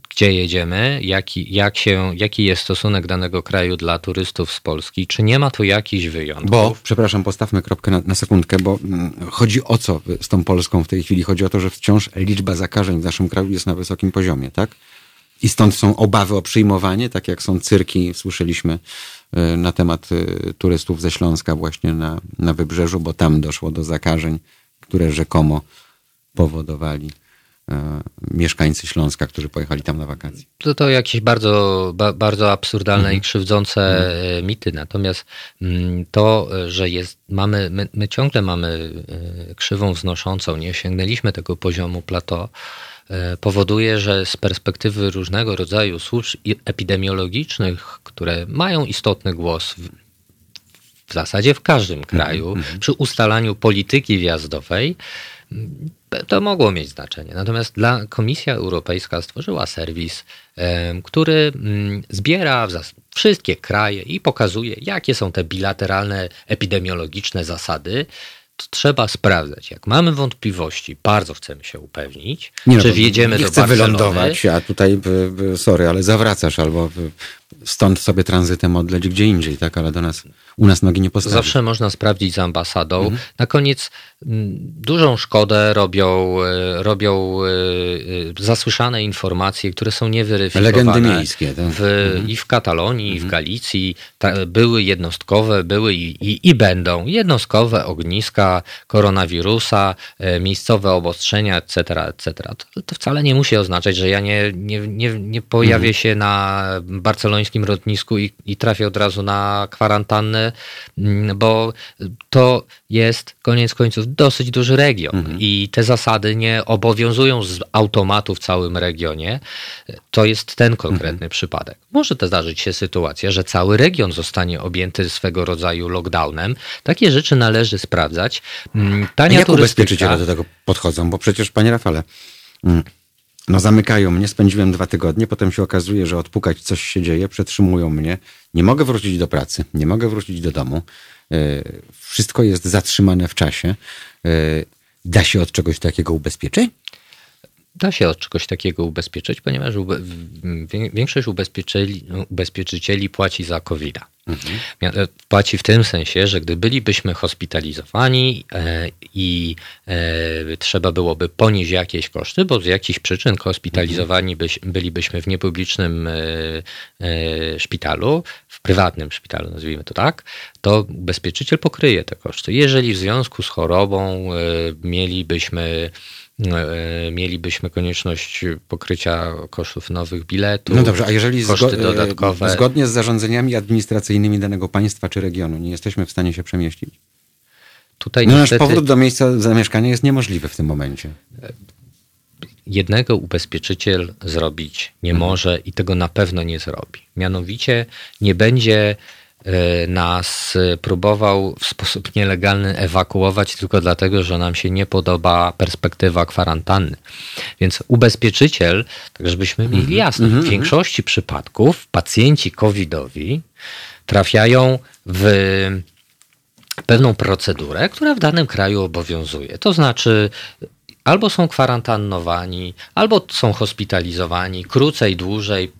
gdzie jedziemy, jaki, jak się, jaki jest stosunek danego kraju dla turystów z Polski, czy nie ma tu jakichś wyjątków. Bo, przepraszam, postawmy kropkę na, na sekundkę, bo mm, chodzi o co z tą Polską w tej chwili? Chodzi o to, że wciąż liczba zakażeń w naszym kraju jest na wysokim poziomie, tak? I stąd są obawy o przyjmowanie, tak jak są cyrki, słyszeliśmy y, na temat y, turystów ze Śląska właśnie na, na wybrzeżu, bo tam doszło do zakażeń, które rzekomo powodowali mieszkańcy Śląska, którzy pojechali tam na wakacje. To, to jakieś bardzo, ba, bardzo absurdalne i krzywdzące e, mity. Natomiast mm, to, e, że jest, mamy, my, my ciągle mamy e, krzywą wznoszącą, nie osiągnęliśmy tego poziomu plateau, e, powoduje, że z perspektywy różnego rodzaju służb epidemiologicznych, które mają istotny głos w, w zasadzie w każdym kraju, przy ustalaniu polityki wjazdowej, to mogło mieć znaczenie. Natomiast dla Komisja Europejska stworzyła serwis, który mm, zbiera wszystkie kraje i pokazuje, jakie są te bilateralne, epidemiologiczne zasady. To trzeba sprawdzać. Jak mamy wątpliwości, bardzo chcemy się upewnić, no, czy wjedziemy nie do chcę Barcelony. wylądować, a tutaj, by, by, sorry, ale zawracasz albo by, stąd sobie tranzytem odleć gdzie indziej, tak? Ale do nas, u nas nogi nie postawisz. Zawsze można sprawdzić z ambasadą. Mhm. Na koniec dużą szkodę robią, e, robią e, e, zasłyszane informacje, które są nieweryfikowane. Legendy miejskie, tak? W, I w Katalonii, i w Galicji ta, były jednostkowe, były i, i, i będą jednostkowe ogniska koronawirusa, miejscowe obostrzenia, etc., etc. To, to wcale nie musi oznaczać, że ja nie, nie, nie, nie pojawię się na barcelońskim lotnisku i, i trafię od razu na kwarantannę, mm, bo to jest koniec końców dosyć duży region i te zasady nie obowiązują z automatu w całym regionie. To jest ten konkretny przypadek. Może też zdarzyć się sytuacja, że cały region zostanie objęty swego rodzaju lockdownem. Takie rzeczy należy sprawdzać. Mm, A Tania jak turystyka, ubezpieczyciele do tego podchodzą? Bo przecież, panie Rafale, mm, no zamykają mnie, spędziłem dwa tygodnie, potem się okazuje, że odpukać coś się dzieje, przetrzymują mnie, nie mogę wrócić do pracy, nie mogę wrócić do domu, yy, wszystko jest zatrzymane w czasie. Yy, Da się od czegoś takiego ubezpieczyć? Da się od czegoś takiego ubezpieczyć, ponieważ ube, większość ubezpieczycieli, płaci za covid -a. Płaci w tym sensie, że gdy bylibyśmy hospitalizowani e, i e, trzeba byłoby ponieść jakieś koszty, bo z jakichś przyczyn hospitalizowani byś, bylibyśmy w niepublicznym e, e, szpitalu, w prywatnym szpitalu, nazwijmy to tak, to ubezpieczyciel pokryje te koszty. Jeżeli w związku z chorobą e, mielibyśmy e, mielibyśmy konieczność pokrycia kosztów nowych biletów. No dobrze, a jeżeli koszty zgo- dodatkowe. e, zgodnie z zarządzeniami administracyjnymi danego państwa czy regionu nie jesteśmy w stanie się przemieścić? Tutaj No nasz niestety powrót do miejsca zamieszkania jest niemożliwy w tym momencie. jednego ubezpieczyciel zrobić nie Mhm. może i tego na pewno nie zrobi. Mianowicie nie będzie e, nas e, próbował w sposób nielegalny ewakuować tylko dlatego, że nam się nie podoba perspektywa kwarantanny. Więc ubezpieczyciel, tak żebyśmy Mhm. mieli jasne, w większości przypadków pacjenci covidowi trafiają w pewną procedurę, która w danym kraju obowiązuje. To znaczy, albo są kwarantannowani, albo są hospitalizowani krócej, dłużej.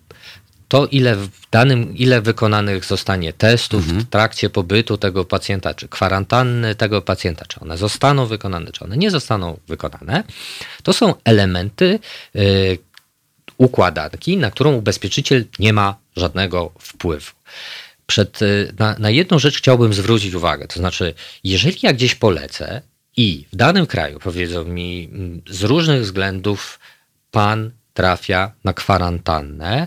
To, ile w danym, ile wykonanych zostanie testów w trakcie pobytu tego pacjenta, czy kwarantanny tego pacjenta, czy one zostaną wykonane, czy one nie zostaną wykonane, to są elementy, y, układanki, na którą ubezpieczyciel nie ma żadnego wpływu. Przed, y, na, na jedną rzecz chciałbym zwrócić uwagę. To znaczy, jeżeli ja gdzieś polecę i w danym kraju powiedzą mi mm, z różnych względów pan trafia na kwarantannę,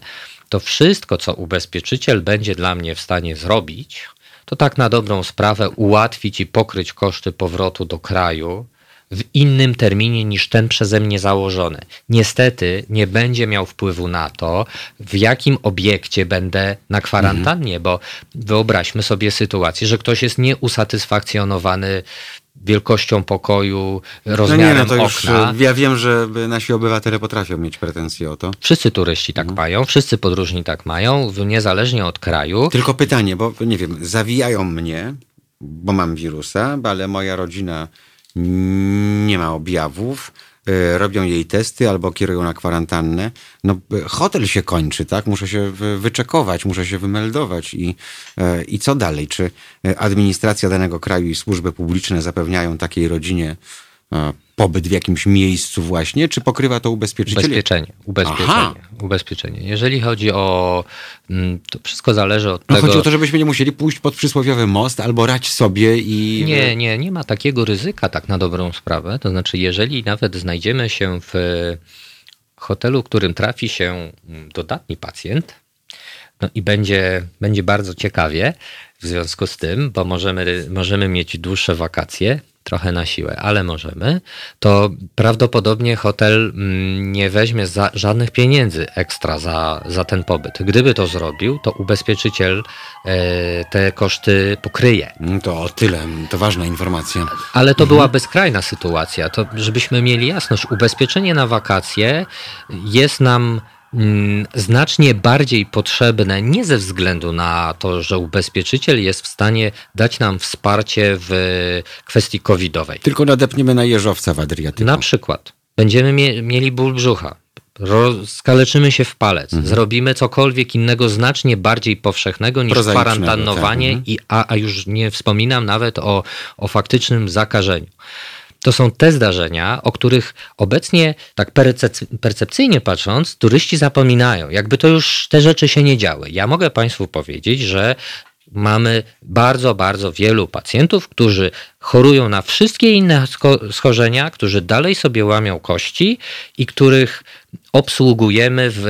to wszystko, co ubezpieczyciel będzie dla mnie w stanie zrobić, to tak na dobrą sprawę ułatwić i pokryć koszty powrotu do kraju w innym terminie niż ten przeze mnie założony. Niestety nie będzie miał wpływu na to, w jakim obiekcie będę na kwarantannie, bo wyobraźmy sobie sytuację, że ktoś jest nieusatysfakcjonowany wielkością pokoju, No rozmiarem nie, no to już okna. ja wiem, że nasi obywatele potrafią mieć pretensje o to. Wszyscy turyści tak mają, wszyscy podróżni tak mają, niezależnie od kraju. Tylko pytanie, bo nie wiem, zawijają mnie, bo mam wirusa, ale moja rodzina nie ma objawów, robią jej testy albo kierują na kwarantannę. No, y, hotel się kończy, tak? Muszę się wy- wyczekować, muszę się wymeldować i, y, i co dalej? Czy y, administracja danego kraju i służby publiczne zapewniają takiej rodzinie y, pobyt w jakimś miejscu właśnie, czy pokrywa to ubezpieczyciel? Ubezpieczenie, ubezpieczenie, Aha. ubezpieczenie. Jeżeli chodzi o, mm, to wszystko zależy od No tego. chodzi o to, żebyśmy nie musieli pójść pod przysłowiowy most albo rać sobie i... Nie, nie, nie ma takiego ryzyka tak na dobrą sprawę. To znaczy, jeżeli nawet znajdziemy się w hotelu, w którym trafi się mm, dodatni pacjent, no i będzie, będzie bardzo ciekawie w związku z tym, bo możemy, możemy mieć dłuższe wakacje, trochę na siłę, ale możemy, to prawdopodobnie hotel mm, nie weźmie żadnych pieniędzy ekstra za, za ten pobyt. Gdyby to zrobił, to ubezpieczyciel e, te koszty pokryje. No To o tyle, to ważna informacja. Ale to była bezkrajna sytuacja. To, żebyśmy mieli jasność, ubezpieczenie na wakacje jest nam mm, znacznie bardziej potrzebne nie ze względu na to, że ubezpieczyciel jest w stanie dać nam wsparcie w kwestii covidowej. Tylko nadepniemy na jeżowca w Adriatyku. Na przykład będziemy mie- mieli ból brzucha, skaleczymy się w palec, zrobimy cokolwiek innego znacznie bardziej powszechnego niż Prozaicznego, kwarantannowanie, tak, mhm. i, a, a już nie wspominam nawet o, o faktycznym zakażeniu. To są te zdarzenia, o których obecnie, tak percep- percepcyjnie patrząc, turyści zapominają. Jakby to już te rzeczy się nie działy. Ja mogę Państwu powiedzieć, że mamy bardzo, bardzo wielu pacjentów, którzy chorują na wszystkie inne scho- schorzenia, którzy dalej sobie łamią kości i których obsługujemy w,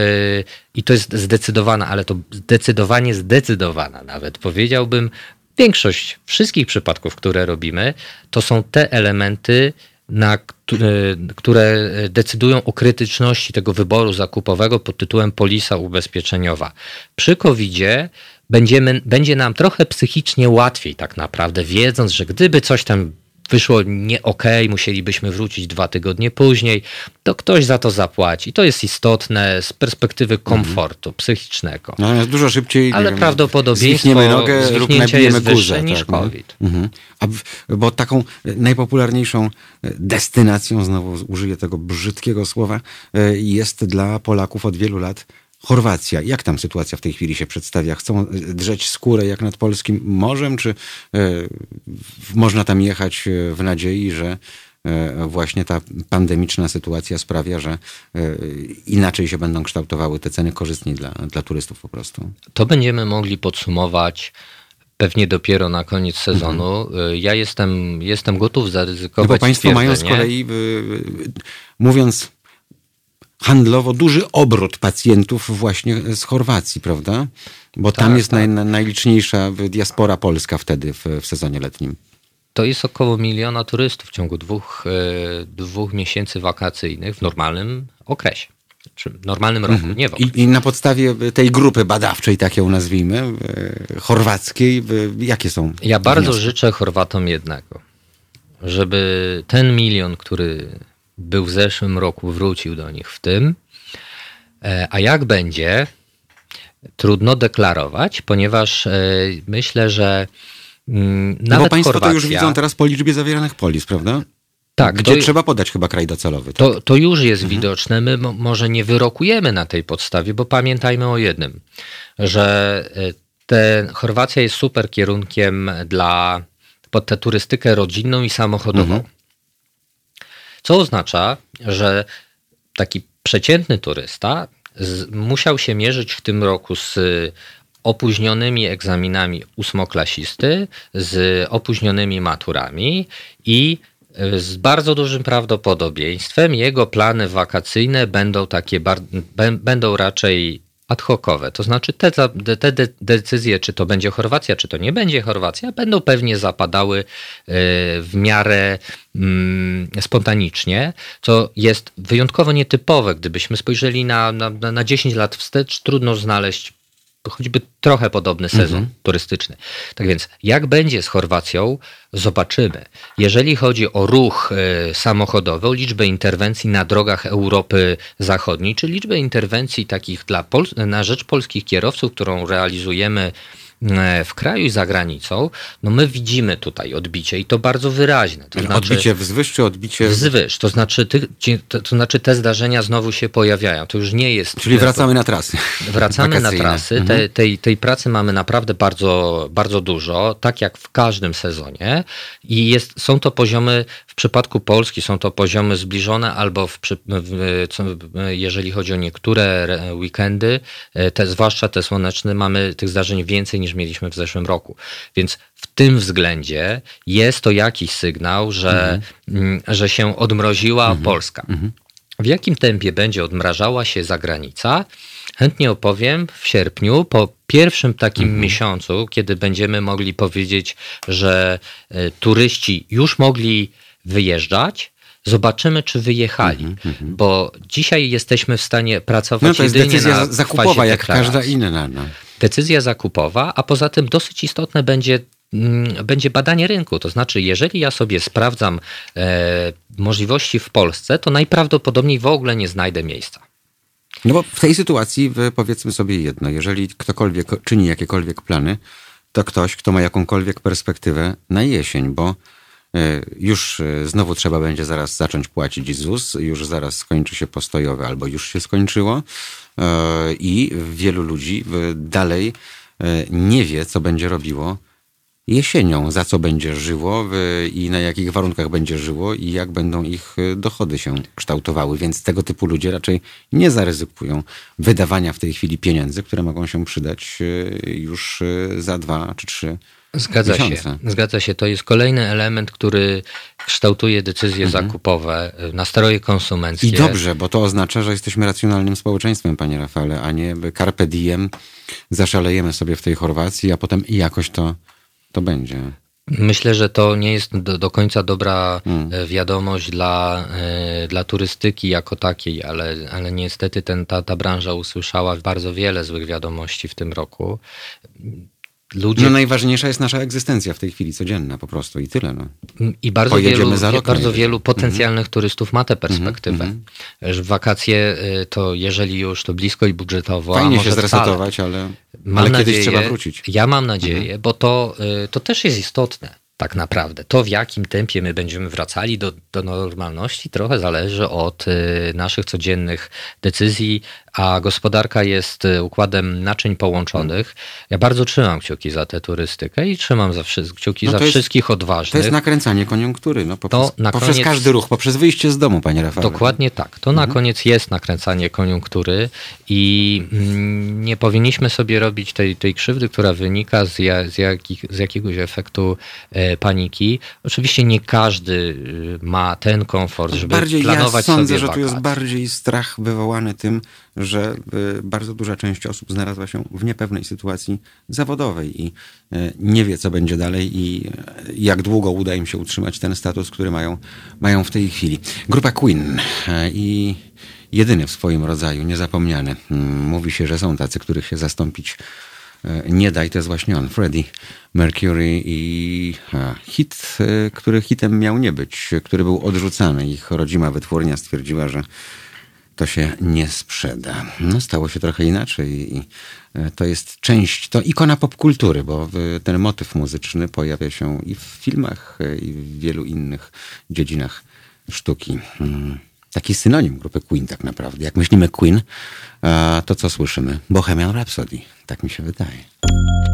i to jest zdecydowana, ale to zdecydowanie zdecydowana nawet powiedziałbym, większość wszystkich przypadków, które robimy, to są te elementy, na które, które decydują o krytyczności tego wyboru zakupowego pod tytułem polisa ubezpieczeniowa. Przy COVID-zie będziemy, będzie nam trochę psychicznie łatwiej tak naprawdę, wiedząc, że gdyby coś tam wyszło nie okej, musielibyśmy wrócić dwa tygodnie później, to ktoś za to zapłaci. To jest istotne z perspektywy komfortu psychicznego. Natomiast dużo szybciej Ale wiem, prawdopodobieństwo nogę zwichnięcia jest wyższe guzę. niż tak, no. COVID. Mhm. A bo taką najpopularniejszą destynacją, znowu użyję tego brzydkiego słowa, e, jest dla Polaków od wielu lat Chorwacja. Jak tam sytuacja w tej chwili się przedstawia? Chcą e, drzeć skórę jak nad polskim morzem, czy e, można tam jechać e, w nadziei, że właśnie ta pandemiczna sytuacja sprawia, że inaczej się będą kształtowały te ceny korzystniej dla, dla turystów po prostu. To będziemy mogli podsumować pewnie dopiero na koniec sezonu. Ja jestem, jestem gotów No zaryzykować bo państwo mają z kolei, mówiąc handlowo, duży obrót pacjentów właśnie z Chorwacji, prawda? Bo tam Tak, jest tak. naj, naj- najliczniejsza diaspora polska wtedy w, w sezonie letnim. To jest około miliona turystów w ciągu dwóch, e, dwóch miesięcy wakacyjnych w normalnym okresie. Czy w normalnym roku, nie w. I, I na podstawie tej grupy badawczej, tak ją nazwijmy, y, chorwackiej, y, jakie są Ja bardzo wnioski? życzę Chorwatom jednego, żeby ten milion, który był w zeszłym roku, wrócił do nich w tym. E, A jak będzie, trudno deklarować, ponieważ e, myślę, że mm, No nawet bo państwo Chorwacja, to już widzą teraz po liczbie zawieranych polis, prawda? tak, Gdzie to, trzeba podać chyba kraj docelowy. Tak? to, to już jest widoczne. My mo- może nie wyrokujemy na tej podstawie, bo pamiętajmy o jednym, że e, te, Chorwacja jest super kierunkiem dla pod tę turystykę rodzinną i samochodową. Co oznacza, że taki przeciętny turysta, z, musiał się mierzyć w tym roku z opóźnionymi egzaminami ósmoklasisty, z opóźnionymi maturami i z bardzo dużym prawdopodobieństwem jego plany wakacyjne będą takie, będą raczej ad hocowe. To znaczy te, te de decyzje, czy to będzie Chorwacja, czy to nie będzie Chorwacja, będą pewnie zapadały e, w miarę mm, spontanicznie, co jest wyjątkowo nietypowe. Gdybyśmy spojrzeli na, na, na 10 lat wstecz, trudno znaleźć choćby trochę podobny sezon mhm. turystyczny. Tak więc, jak będzie z Chorwacją, zobaczymy. Jeżeli chodzi o ruch y, samochodowy, o liczbę interwencji na drogach Europy Zachodniej, czy liczbę interwencji takich dla na rzecz polskich kierowców, którą realizujemy w kraju i za granicą, no my widzimy tutaj odbicie i to bardzo wyraźne. To znaczy, odbicie wzwyż czy odbicie... Wzwyż, to znaczy, ty, to, to, znaczy te zdarzenia znowu się pojawiają. To już nie jest... Czyli wracamy na trasy. Wracamy na trasy. Mhm. Te, tej, tej pracy mamy naprawdę bardzo, bardzo dużo, tak jak w każdym sezonie i jest, są to poziomy, w przypadku Polski są to poziomy zbliżone albo w, w, jeżeli chodzi o niektóre weekendy, e, te, zwłaszcza te słoneczne, mamy tych zdarzeń więcej niż niż mieliśmy w zeszłym roku. Więc w tym względzie jest to jakiś sygnał, że, mhm. że się odmroziła mhm. Polska. Mhm. W jakim tempie będzie odmrażała się zagranica? Chętnie opowiem w sierpniu, po pierwszym takim mhm. miesiącu, kiedy będziemy mogli powiedzieć, że y, turyści już mogli wyjeżdżać, Zobaczymy, czy wyjechali, mm -hmm. bo dzisiaj jesteśmy w stanie pracować no to jest decyzja zakupowa, jak każda inna. No. Decyzja zakupowa, a poza tym dosyć istotne będzie mm, będzie badanie rynku. To znaczy, jeżeli ja sobie sprawdzam e, możliwości w Polsce, to najprawdopodobniej w ogóle nie znajdę miejsca. No bo w tej sytuacji powiedzmy sobie jedno, jeżeli ktokolwiek czyni jakiekolwiek plany, to ktoś, kto ma jakąkolwiek perspektywę na jesień, bo już e, znowu trzeba będzie zaraz zacząć płacić ZUS, już zaraz skończy się postojowe albo już się skończyło e, i wielu ludzi dalej nie wie, co będzie robiło jesienią, za co będzie żyło i na jakich warunkach będzie żyło i jak będą ich dochody się kształtowały. Więc tego typu ludzie raczej nie zaryzykują wydawania w tej chwili pieniędzy, które mogą się przydać już za dwa czy trzy Zgadza się. Zgadza się. To jest kolejny element, który kształtuje decyzje mhm. zakupowe, nastroje konsumenckie. I dobrze, bo to oznacza, że jesteśmy racjonalnym społeczeństwem, panie Rafale, a nie carpe diem, zaszalejemy sobie w tej Chorwacji, a potem jakoś to, to będzie. Myślę, że to nie jest do, do końca dobra hmm. E, wiadomość dla, e, dla turystyki jako takiej, ale, ale niestety ten, ta, ta branża usłyszała bardzo wiele złych wiadomości w tym roku ludzie... No najważniejsza jest nasza egzystencja w tej chwili codzienna po prostu i tyle. No. I bardzo wielu, bardzo wielu potencjalnych mm -hmm. turystów ma tę perspektywę. Mm -hmm. Wakacje y, to jeżeli już to blisko i budżetowo, Fajnie się zresetować, ale, ale nadzieję, kiedyś trzeba wrócić. Ja mam nadzieję, mm -hmm. bo to, y, to też jest istotne tak naprawdę. To, w jakim tempie my będziemy wracali do, do normalności, trochę zależy od y, naszych codziennych decyzji, a gospodarka jest y, układem naczyń połączonych. Ja bardzo trzymam kciuki za tę turystykę i trzymam za kciuki no za jest, wszystkich odważnych. To jest nakręcanie koniunktury, no, poprzez, to poprzez koniec, każdy ruch, poprzez wyjście z domu, panie Rafale. Dokładnie tak. To mhm. na koniec jest nakręcanie koniunktury i mm, nie powinniśmy sobie robić tej, tej krzywdy, która wynika z, ja, z, jakich, z jakiegoś efektu e, paniki. Oczywiście nie każdy y, ma ten komfort, żeby bardziej planować ja sądzę, sobie że tu jest bardziej strach wywołany tym, że y, bardzo duża część osób znalazła się w niepewnej sytuacji zawodowej i y, nie wie, co będzie dalej i jak długo uda im się utrzymać ten status, który mają, mają w tej chwili. Grupa Queen i jedyny w swoim rodzaju, niezapomniany. Mm, mówi się, że są tacy, których się zastąpić nie daj, to jest właśnie on, Freddie Mercury i hit, który hitem miał nie być, który był odrzucany. Ich rodzima wytwórnia stwierdziła, że to się nie sprzeda. No, stało się trochę inaczej i e, to jest część, to ikona popkultury, bo ten motyw muzyczny pojawia się i w filmach, i w wielu innych dziedzinach sztuki. Hmm taki synonim grupy Queen tak naprawdę. Jak myślimy Queen, to co słyszymy? Bohemian Rhapsody. Tak mi się wydaje.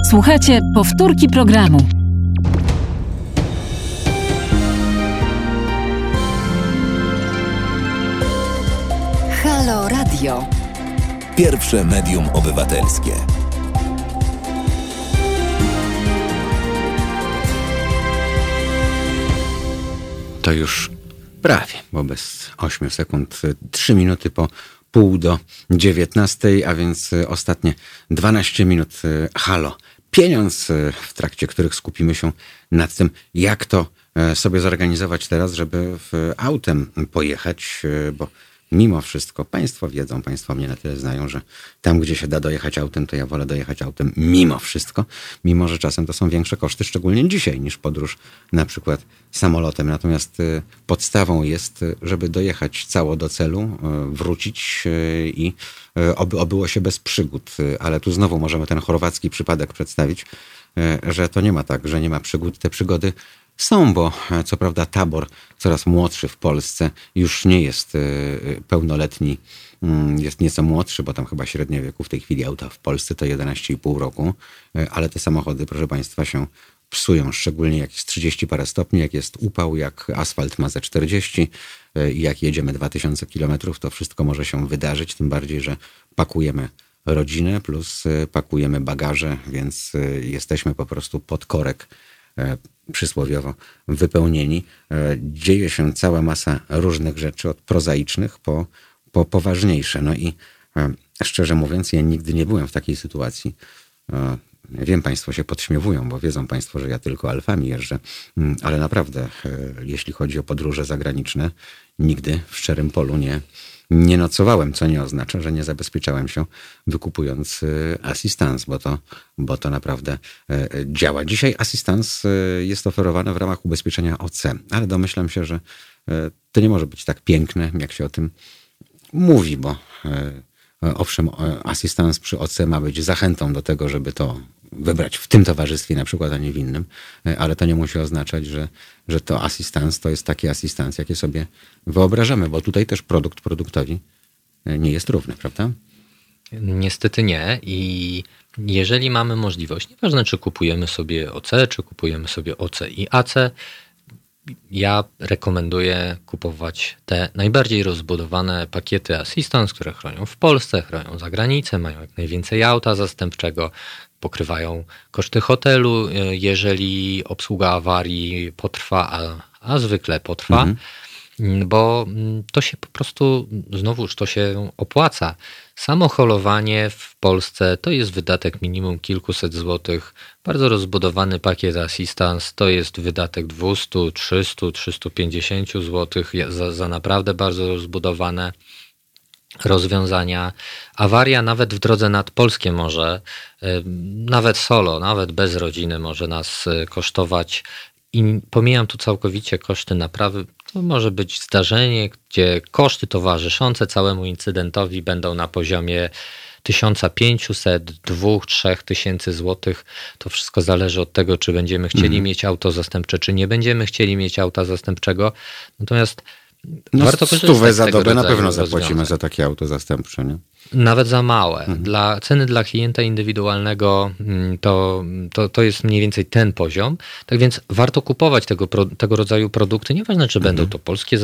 Słuchajcie, powtórki programu. Radio. Pierwsze medium obywatelskie. To już prawie, bo bez 8 sekund, 3 minuty po pół do 19, a więc ostatnie 12 minut. Halo. Pieniądz, w trakcie których skupimy się nad tym, jak to sobie zorganizować teraz, żeby w autem pojechać, bo mimo wszystko Państwo wiedzą, Państwo mnie na tyle znają, że tam, gdzie się da dojechać autem, to ja wolę dojechać autem mimo wszystko, mimo że czasem to są większe koszty, szczególnie dzisiaj, niż podróż na przykład samolotem. Natomiast y, podstawą jest, żeby dojechać cało do celu, y, wrócić y, i oby obyło się bez przygód. Ale tu znowu możemy ten chorwacki przypadek przedstawić, że to nie ma tak, że nie ma przygód. Te przygody są, bo e, co prawda tabor coraz młodszy w Polsce już nie jest e, pełnoletni, mm, jest nieco młodszy, bo tam chyba średnia wieku w tej chwili auta w Polsce to 11,5 roku, e, ale te samochody, proszę Państwa, się psują, szczególnie jak jest 30 parę stopni, jak jest upał, jak asfalt ma ze 40 i jak jedziemy 2000 kilometrów, to wszystko może się wydarzyć, tym bardziej, że pakujemy rodzinę plus pakujemy bagaże, więc jesteśmy po prostu pod korek E, przysłowiowo wypełnieni. E, dzieje się cała masa różnych rzeczy, od prozaicznych po, po poważniejsze. No i e, szczerze mówiąc, ja nigdy nie byłem w takiej sytuacji. Wiem, Państwo się podśmiewują, bo wiedzą Państwo, że ja tylko alfami jeżdżę, mm, ale naprawdę, jeśli chodzi o podróże zagraniczne, nigdy w szczerym polu nie, nie nocowałem, co nie oznacza, że nie zabezpieczałem się wykupując y, asystans, bo to, bo to naprawdę y, działa. Dzisiaj asystans y, jest oferowany w ramach ubezpieczenia OC, ale domyślam się, że to nie może być tak piękne, jak się o tym mówi, bo owszem, asystans przy OC ma być zachętą do tego, żeby to wybrać w tym towarzystwie na przykład, a nie w innym, e, ale to nie musi oznaczać, że, że to asystans to jest taki asystans, jakie sobie wyobrażamy, bo tutaj też produkt produktowi e, nie jest równy, prawda? Niestety nie i jeżeli mamy możliwość, nieważne czy kupujemy sobie OC, czy kupujemy sobie OC i AC, ja rekomenduję kupować te najbardziej rozbudowane pakiety Assistance, które chronią w Polsce, chronią za granicę, mają jak najwięcej auta zastępczego, pokrywają koszty hotelu, e, jeżeli obsługa awarii potrwa, a, a zwykle potrwa. Mhm bo mm, to się po prostu, znowuż to się opłaca. Samo holowanie w Polsce to jest wydatek minimum kilkuset złotych. Bardzo rozbudowany pakiet assistance to jest wydatek 200, 300, 350 złotych za, za naprawdę bardzo rozbudowane rozwiązania. Awaria nawet w drodze nad Polskie może, nawet solo, nawet bez rodziny może nas e, kosztować i pomijam tu całkowicie koszty naprawy. To może być zdarzenie, gdzie koszty towarzyszące całemu incydentowi będą na poziomie 1500, 2-3 tysięcy złotych. To wszystko zależy od tego, czy będziemy chcieli mhm. mieć auto zastępcze, czy nie będziemy chcieli mieć auta zastępczego. Natomiast no, warto stówę za dobę na pewno zapłacimy za takie auto zastępcze, nie? Nawet za małe. Mhm. Dla ceny dla klienta indywidualnego mm, to, to, to jest mniej więcej ten poziom. Tak więc warto kupować tego, tego rodzaju produkty, nieważne czy mhm. będą to polskie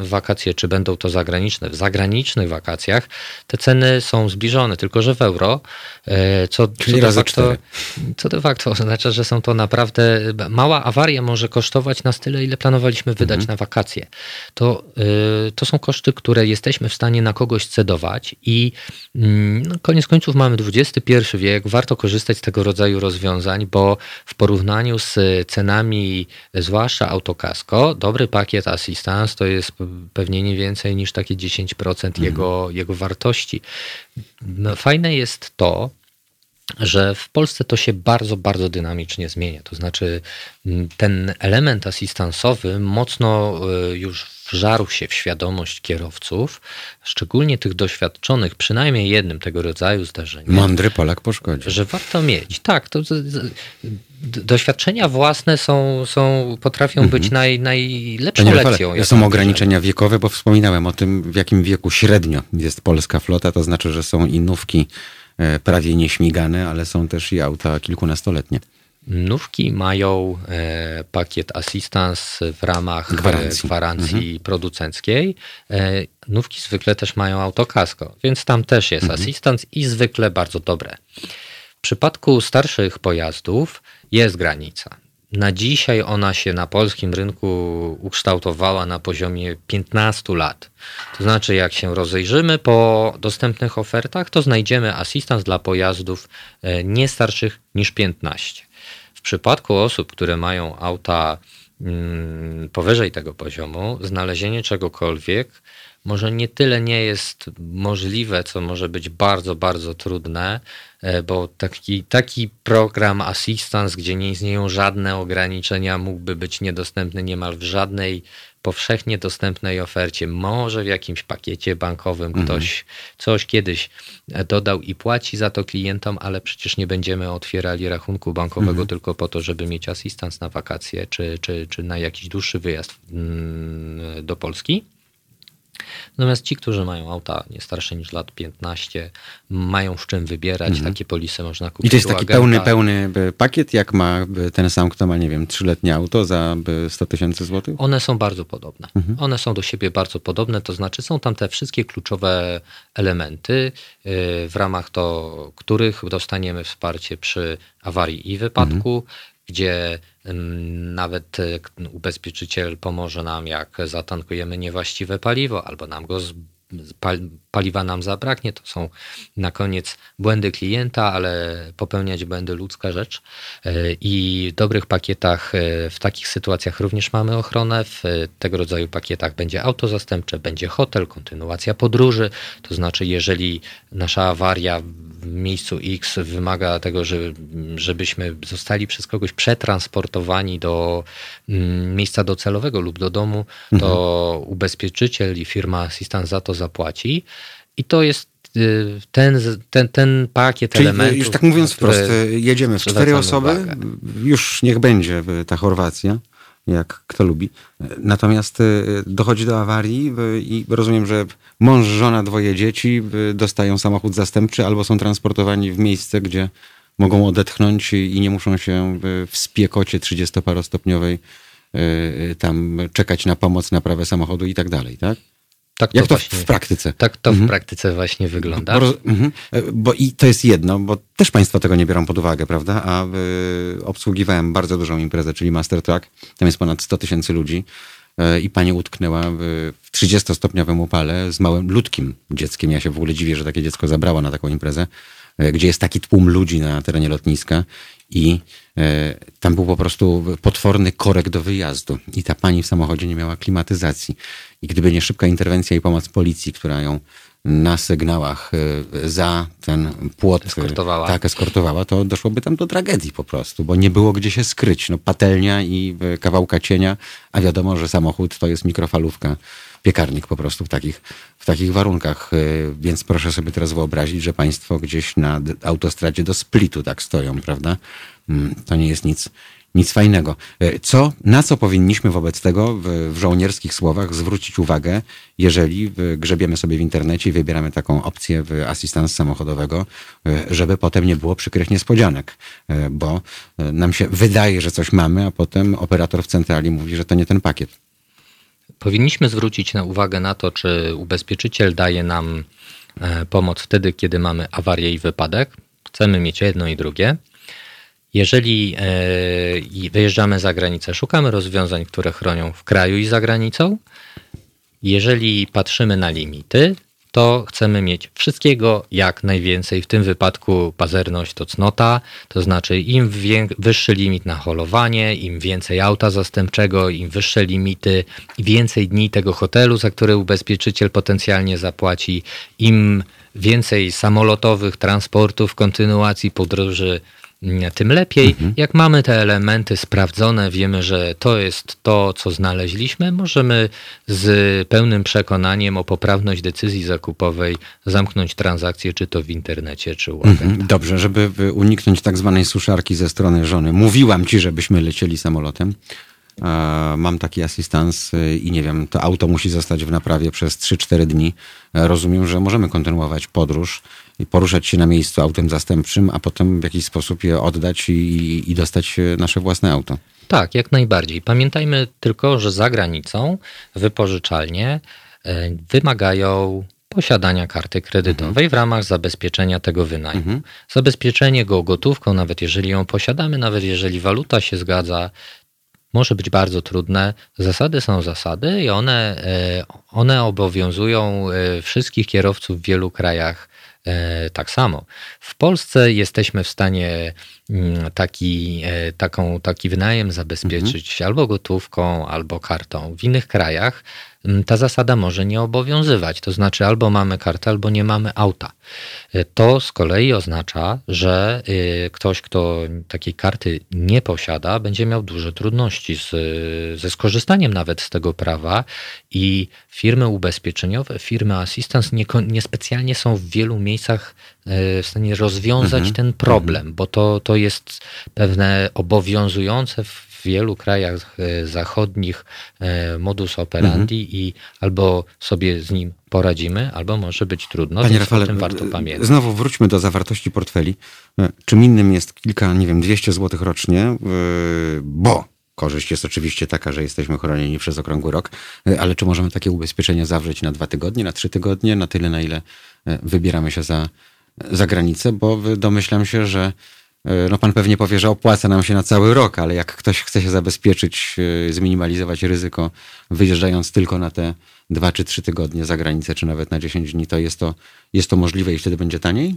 wakacje, czy będą to zagraniczne. W zagranicznych wakacjach te ceny są zbliżone, tylko że w euro, e, co, co, de, facto, co de facto oznacza, że są to naprawdę mała awaria może kosztować nas tyle, ile planowaliśmy wydać mhm. na wakacje. To, e, to są koszty, które jesteśmy w stanie na kogoś cedować i no, koniec końców mamy XXI wiek, warto korzystać z tego rodzaju rozwiązań, bo w porównaniu z cenami, zwłaszcza autokasko, dobry pakiet assistance to jest pewnie nie więcej niż takie 10% mhm. jego, jego wartości. No, fajne jest to, że w Polsce to się bardzo, bardzo dynamicznie zmienia. To znaczy, mm, ten element asystansowy mocno y, już wżarł się w świadomość kierowców, szczególnie tych doświadczonych, przynajmniej jednym tego rodzaju zdarzenia. Mądry Polak po szkodzie. Że warto mieć. Tak, to, doświadczenia własne są, są potrafią mhm. być naj, najlepszą Panie lekcją. są ograniczenia wiekowe, bo wspominałem o tym, w jakim wieku średnio jest polska flota, to znaczy, że są inówki e, prawie nieśmigane, ale są też i auta kilkunastoletnie. Nówki mają e, pakiet assistance w ramach Gwarancji. e, gwarancji producenckiej. E, nówki zwykle też mają autokasko, więc tam też jest assistance i zwykle bardzo dobre. W przypadku starszych pojazdów jest granica. Na dzisiaj ona się na polskim rynku ukształtowała na poziomie 15 lat. To znaczy, jak się rozejrzymy po dostępnych ofertach, to znajdziemy asystans dla pojazdów e, nie starszych niż 15. Przypadku osób, które mają auta mm, powyżej tego poziomu, znalezienie czegokolwiek może nie tyle nie jest możliwe, co może być bardzo, bardzo trudne, e, bo taki, taki program Assistance, gdzie nie istnieją żadne ograniczenia, mógłby być niedostępny niemal w żadnej powszechnie dostępnej ofercie. Może w jakimś pakiecie bankowym ktoś coś kiedyś dodał i płaci za to klientom, ale przecież nie będziemy otwierali rachunku bankowego tylko po to, żeby mieć asystans na wakacje czy, czy, czy na jakiś dłuższy wyjazd mm, do Polski. Natomiast ci, którzy mają auta nie starsze niż lat 15, mają z czym wybierać. Takie polisy można kupić. I to jest taki agenta. pełny, pełny e, pakiet, jak ma e, ten sam, kto ma, nie wiem, trzyletnie auto za e, 100 tysięcy złotych? One są bardzo podobne. One są do siebie bardzo podobne, to znaczy są tam te wszystkie kluczowe elementy, w ramach to, których dostaniemy wsparcie przy awarii i wypadku, gdzie nawet y, ubezpieczyciel pomoże nam, jak zatankujemy niewłaściwe paliwo, albo nam go paliwa nam zabraknie. To są na koniec błędy klienta, ale popełniać błędy ludzka rzecz. Y, I w dobrych pakietach y, w takich sytuacjach również mamy ochronę. W tego rodzaju pakietach będzie auto zastępcze, będzie hotel, kontynuacja podróży. To znaczy, jeżeli nasza awaria w miejscu X wymaga tego, żeby, żebyśmy zostali przez kogoś przetransportowani do mm, miejsca docelowego lub do domu, to ubezpieczyciel i firma asystent za to zapłaci. I to jest y, ten, ten, ten pakiet Czyli elementów. już tak mówiąc wprost, e, jedziemy w cztery osoby, uwagę. już niech będzie e, ta Chorwacja, jak kto lubi. Natomiast dochodzi do awarii i rozumiem, że mąż, żona, dwoje dzieci dostają samochód zastępczy albo są transportowani w miejsce, gdzie mogą odetchnąć i nie muszą się w spiekocie 30-parostopniowej e, tam czekać na pomoc, naprawę samochodu i tak dalej, tak? Tak Jak to w, właśnie- w praktyce? Tak to w praktyce właśnie wygląda. Bo, mhm. E, bo i to jest jedno, bo też Państwo tego nie biorą pod uwagę, prawda? A y, obsługiwałem bardzo dużą imprezę, czyli Master Track. Tam jest ponad 100 tysięcy ludzi. e, I pani utknęła w, w 30-stopniowym upale z małym, ludkim dzieckiem. Ja się w ogóle dziwię, że takie dziecko zabrało na taką imprezę, gdzie jest taki tłum ludzi na terenie lotniska. I tam był po prostu potworny korek do wyjazdu. I ta pani w samochodzie nie miała klimatyzacji. I gdyby nie szybka interwencja i pomoc policji, która ją na sygnałach e, za ten płot Eskortowała. e, tak eskortowała, to doszłoby tam do tragedii po prostu, bo nie było gdzie się skryć. No, patelnia i e, kawałka cienia, a wiadomo, że samochód to jest mikrofalówka, piekarnik po prostu w takich, w takich warunkach. Więc proszę sobie teraz wyobrazić, że państwo gdzieś na autostradzie do Splitu tak stoją, prawda? Mm, To nie jest nic, nic fajnego. E, Co, na co powinniśmy wobec tego w, w żołnierskich słowach zwrócić uwagę, jeżeli w- grzebiemy sobie w internecie i wybieramy taką opcję w asystans samochodowego, e, żeby potem nie było przykrych niespodzianek, E, bo e, nam się wydaje, że coś mamy, a potem operator w centrali mówi, że to nie ten pakiet. Powinniśmy zwrócić na uwagę na to, czy ubezpieczyciel daje nam e, pomoc wtedy, kiedy mamy awarię i wypadek. Chcemy mieć jedno i drugie. Jeżeli e, wyjeżdżamy za granicę, szukamy rozwiązań, które chronią w kraju i za granicą. Jeżeli patrzymy na limity, to chcemy mieć wszystkiego jak najwięcej. W tym wypadku pazerność to cnota, to znaczy im wyższy limit na holowanie, im więcej auta zastępczego, im wyższe limity, więcej dni tego hotelu, za który ubezpieczyciel potencjalnie zapłaci, im więcej samolotowych transportów, kontynuacji podróży, tym lepiej. Jak mamy te elementy sprawdzone, wiemy, że to jest to, co znaleźliśmy, możemy z pełnym przekonaniem o poprawność decyzji zakupowej zamknąć transakcję, czy to w internecie, czy u. Mhm. Dobrze, żeby uniknąć tak zwanej suszarki ze strony żony. Mówiłam ci, żebyśmy lecieli samolotem. e, mam taki asystans e, i nie wiem, to auto musi zostać w naprawie przez 3-4 dni, e, rozumiem, że możemy kontynuować podróż poruszać się na miejscu autem zastępczym, a potem w jakiś sposób je oddać i, i dostać e, nasze własne auto. Tak, jak najbardziej. Pamiętajmy tylko, że za granicą wypożyczalnie e, wymagają posiadania karty kredytowej w ramach zabezpieczenia tego wynajmu. Zabezpieczenie go gotówką, nawet jeżeli ją posiadamy, nawet jeżeli waluta się zgadza, może być bardzo trudne. Zasady są zasady i one, e, one obowiązują wszystkich kierowców w wielu krajach tak samo. W Polsce jesteśmy w stanie taki, e, taką, taki wynajem zabezpieczyć albo gotówką, albo kartą. W innych krajach mm, ta zasada może nie obowiązywać. To znaczy, albo mamy kartę, albo nie mamy auta. E, To z kolei oznacza, że e, ktoś, kto takiej karty nie posiada, będzie miał duże trudności z, ze skorzystaniem nawet z tego prawa i firmy ubezpieczeniowe, firmy assistance nieko- niespecjalnie są w wielu miejscach w stanie rozwiązać ten problem, bo to, to jest pewne obowiązujące w wielu krajach e, zachodnich e, modus operandi i albo sobie z nim poradzimy, albo może być trudno, Panie Rafale, warto e, pamiętać. znowu wróćmy do zawartości portfeli. Czym innym jest kilka, nie wiem, 200 zł rocznie, bo korzyść jest oczywiście taka, że jesteśmy chronieni przez okrągły rok, ale czy możemy takie ubezpieczenie zawrzeć na dwa tygodnie, na trzy tygodnie, na tyle, na ile wybieramy się za, za granicę? Bo domyślam się, że no pan pewnie powie, że opłaca nam się na cały rok, ale jak ktoś chce się zabezpieczyć, e, zminimalizować ryzyko, wyjeżdżając tylko na te dwa czy trzy tygodnie za granicę, czy nawet na 10 dni, to jest to, jest to możliwe i wtedy będzie taniej?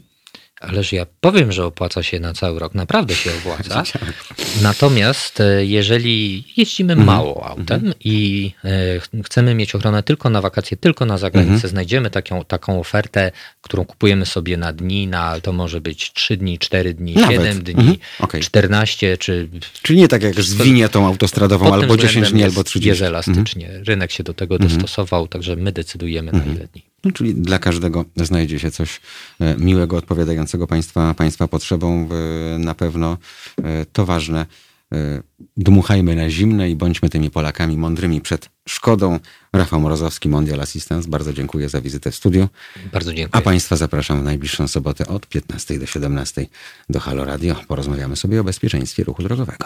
Ależ ja powiem, że opłaca się na cały rok. Naprawdę się opłaca. Natomiast e, jeżeli jeździmy Mhm. mało autem i e, ch- chcemy mieć ochronę tylko na wakacje, tylko na zagranicę, Mhm. znajdziemy taką, taką ofertę, którą kupujemy sobie na dni, na, to może być 3 dni, 4 dni, Nawet. 7 dni, Mhm. Okej. 14 czy Czyli nie tak jak z winietą autostradową, albo 10 względem dni, albo 30. Jest elastycznie. Rynek się do tego dostosował, także my decydujemy na ile dni. No, czyli dla każdego znajdzie się coś e, miłego, odpowiadającego państwa, państwa potrzebom. E, Na pewno e, to ważne. Dmuchajmy na zimne i bądźmy tymi Polakami mądrymi przed szkodą. Rafał Morozowski, Mondial Assistance. Bardzo dziękuję za wizytę w studiu. Bardzo dziękuję. A Państwa zapraszam w najbliższą sobotę od 15 do 17 do Halo Radio. Porozmawiamy sobie o bezpieczeństwie ruchu drogowego.